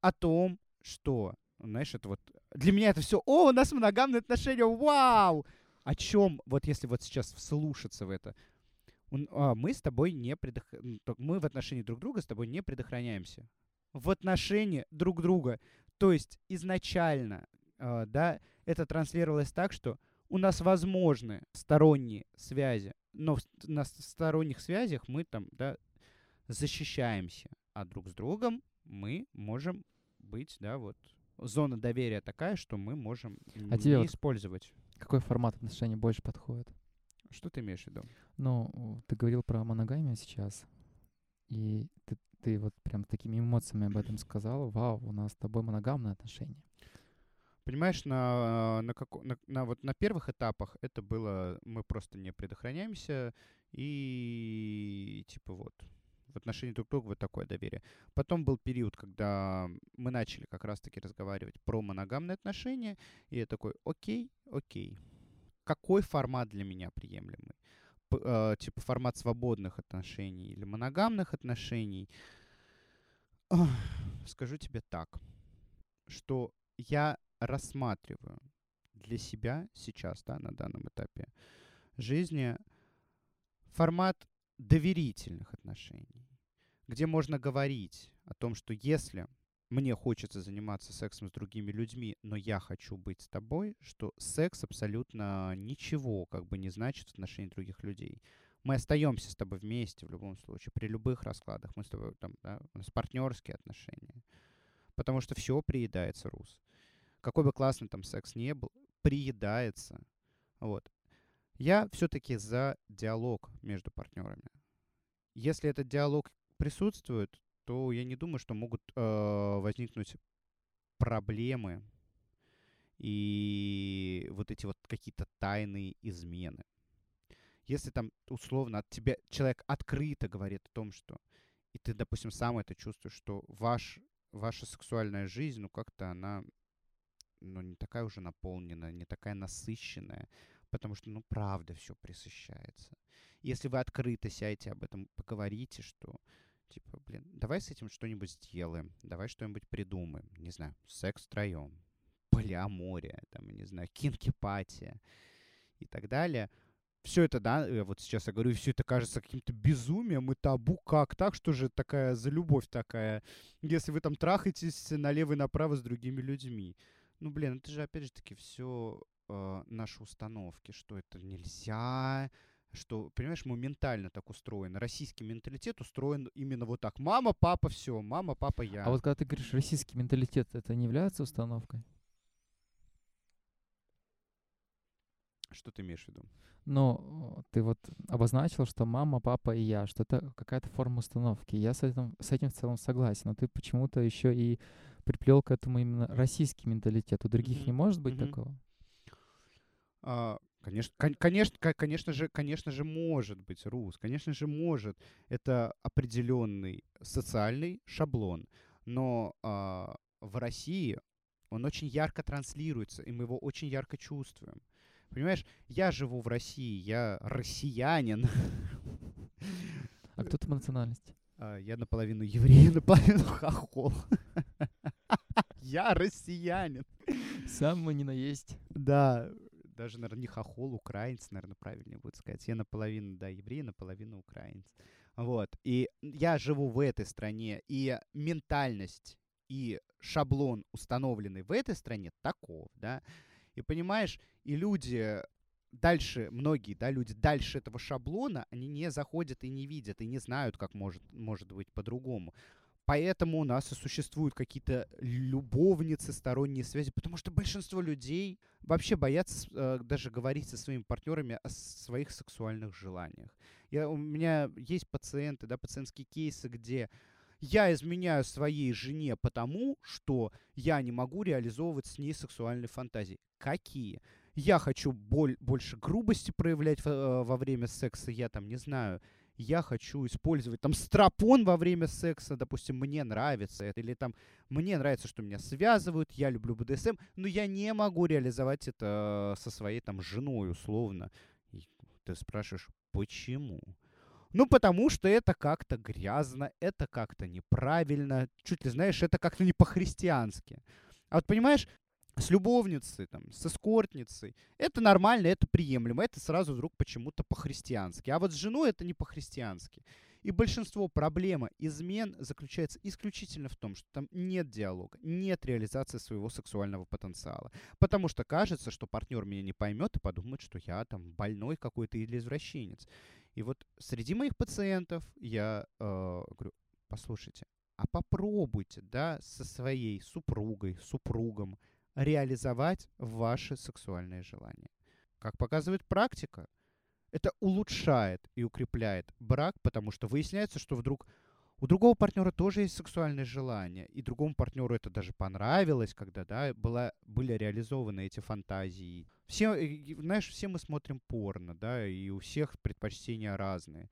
О том, что, знаешь, это вот для меня это все, о, у нас моногамные отношения, вау! О чем, вот если вот сейчас вслушаться в это, а, мы с тобой не предох... мы в отношении друг друга с тобой не предохраняемся. В отношении друг друга. То есть изначально, э, да, это транслировалось так, что у нас возможны сторонние связи, но в, на сторонних связях мы там, да, защищаемся, а друг с другом мы можем быть, да, вот зона доверия такая, что мы можем а не тебе использовать. Какой формат отношений больше подходит? Что ты имеешь в виду? Ну, ты говорил про моногамию сейчас, и ты, ты вот прям такими эмоциями об этом сказал. Вау, у нас с тобой моногамные отношения. Понимаешь, на, на, как, на, на, вот на первых этапах это было, мы просто не предохраняемся, и типа вот, в отношении друг друга вот такое доверие. Потом был период, когда мы начали как раз-таки разговаривать про моногамные отношения, и я такой, окей, окей, какой формат для меня приемлемый? П э, типа формат свободных отношений или моногамных отношений? Ох, скажу тебе так. что я рассматриваю для себя сейчас, да, на данном этапе жизни формат доверительных отношений, где можно говорить о том, что если мне хочется заниматься сексом с другими людьми, но я хочу быть с тобой, что секс абсолютно ничего как бы не значит в отношении других людей. Мы остаемся с тобой вместе в любом случае, при любых раскладах. Мы с тобой там, да, у нас партнерские отношения. Потому что все приедается, Рус. Какой бы классный там секс не был, приедается. Вот. Я все-таки за диалог между партнерами. Если этот диалог присутствует, то я не думаю, что могут э, возникнуть проблемы и вот эти вот какие-то тайные измены. Если там условно от тебя человек открыто говорит о том, что и ты, допустим, сам это чувствуешь, что ваш, ваша сексуальная жизнь, ну как-то она ну, не такая уже наполненная, не такая насыщенная, потому что, ну, правда все присыщается. Если вы открыто сядете об этом, поговорите, что Типа, блин, давай с этим что-нибудь сделаем, давай что-нибудь придумаем. Не знаю, секс втроем, полиамория, там, не знаю, кинкипатия и так далее. Все это, да, э, вот сейчас я говорю, все это кажется каким-то безумием и табу. Как так? Что же такая за любовь такая, если вы там трахаетесь налево и направо с другими людьми? Ну, блин, это же, опять же таки, все э, наши установки, что это нельзя, что, понимаешь, мы ментально так устроены. Российский менталитет устроен именно вот так. Мама, папа, все. Мама, папа, я. А вот когда ты говоришь российский менталитет, это не является установкой? Что ты имеешь в виду? Ну, ты вот обозначил, что мама, папа и я, что это какая-то форма установки. Я с этим, с этим в целом согласен, но ты почему-то еще и приплел к этому именно российский менталитет. У других mm-hmm. не может быть mm-hmm. такого? А, Конечно, конечно, конечно же, конечно же, может быть рус, конечно же, может. Это определенный социальный шаблон, но а, в России он очень ярко транслируется, и мы его очень ярко чувствуем. Понимаешь, я живу в России, я россиянин. <laughs> А кто ты по национальности? А, я наполовину еврей, <laughs> наполовину хохол. <laughs> Я россиянин. Самого не наесть. Да, даже, наверное, не хохол, украинец, наверное, правильнее будет сказать. Я наполовину, да, еврей, наполовину украинец. Вот. И я живу в этой стране, и ментальность и шаблон, установленный в этой стране, таков, да. И понимаешь, и люди дальше, многие, да, люди дальше этого шаблона, они не заходят и не видят, и не знают, как может, может быть по-другому. Поэтому у нас и существуют какие-то любовницы, сторонние связи, потому что большинство людей вообще боятся э, даже говорить со своими партнерами о своих сексуальных желаниях. Я, у меня есть пациенты, да, пациентские кейсы, где я изменяю своей жене потому, что я не могу реализовывать с ней сексуальные фантазии. Какие? Я хочу боль, больше грубости проявлять во, э, во время секса, я там не знаю, я хочу использовать там стропон во время секса, допустим, мне нравится это, или там мне нравится, что меня связывают, я люблю БДСМ, но я не могу реализовать это со своей там женой условно. И ты спрашиваешь, почему? Ну, потому что это как-то грязно, это как-то неправильно, чуть ли, знаешь, это как-то не по-христиански. А вот понимаешь, с любовницей, там, с эскортницей. Это нормально, это приемлемо. Это сразу вдруг почему-то по-христиански. А вот с женой это не по-христиански. И большинство проблемы измен заключается исключительно в том, что там нет диалога, нет реализации своего сексуального потенциала. Потому что кажется, что партнер меня не поймет и подумает, что я там больной какой-то или извращенец. И вот среди моих пациентов я э, говорю, послушайте, а попробуйте, да, со своей супругой, супругом реализовать ваши сексуальные желания. Как показывает практика, это улучшает и укрепляет брак, потому что выясняется, что вдруг у другого партнера тоже есть сексуальные желания, и другому партнеру это даже понравилось, когда да, была, были реализованы эти фантазии. Все, знаешь, все мы смотрим порно, да, и у всех предпочтения разные.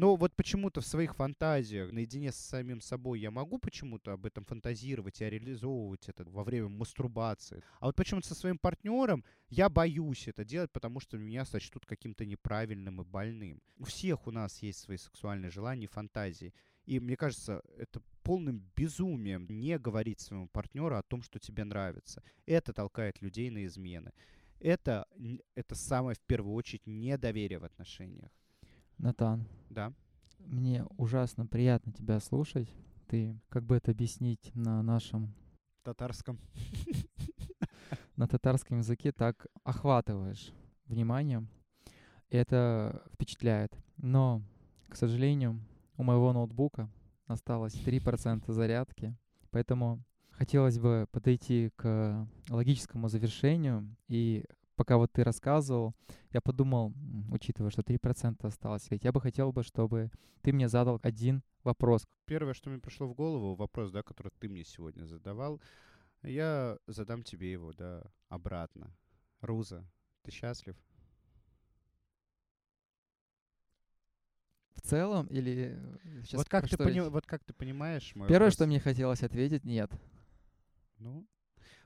Но вот почему-то в своих фантазиях, наедине с самим собой, я могу почему-то об этом фантазировать и реализовывать это во время мастурбации. А вот почему-то со своим партнером я боюсь это делать, потому что меня сочтут каким-то неправильным и больным. У всех у нас есть свои сексуальные желания и фантазии. И мне кажется, это полным безумием не говорить своему партнеру о том, что тебе нравится. Это толкает людей на измены. Это, это самое, в первую очередь, недоверие в отношениях. Натан. Да. Мне ужасно приятно тебя слушать. Ты, как бы это объяснить на нашем... Татарском. <laughs> На татарском языке так охватываешь внимание. И это впечатляет. Но, к сожалению, у моего ноутбука осталось 3% зарядки. Поэтому хотелось бы подойти к логическому завершению. И пока вот ты рассказывал, я подумал, учитывая, что 3% осталось, я бы хотел бы, чтобы ты мне задал один вопрос. Первое, что мне пришло в голову, вопрос, да, который ты мне сегодня задавал, я задам тебе его, да, обратно. Руза, ты счастлив? В целом или сейчас вот как ты пони... вот как ты понимаешь мой Первое, вопрос? что мне хотелось ответить, нет. Ну,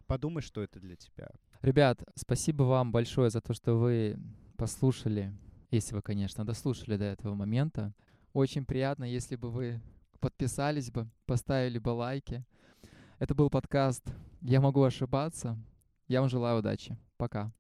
подумай, что это для тебя. Ребят, спасибо вам большое за то, что вы послушали, если вы, конечно, дослушали до этого момента. Очень приятно, если бы вы подписались бы, поставили бы лайки. Это был подкаст «Я могу ошибаться». Я вам желаю удачи. Пока.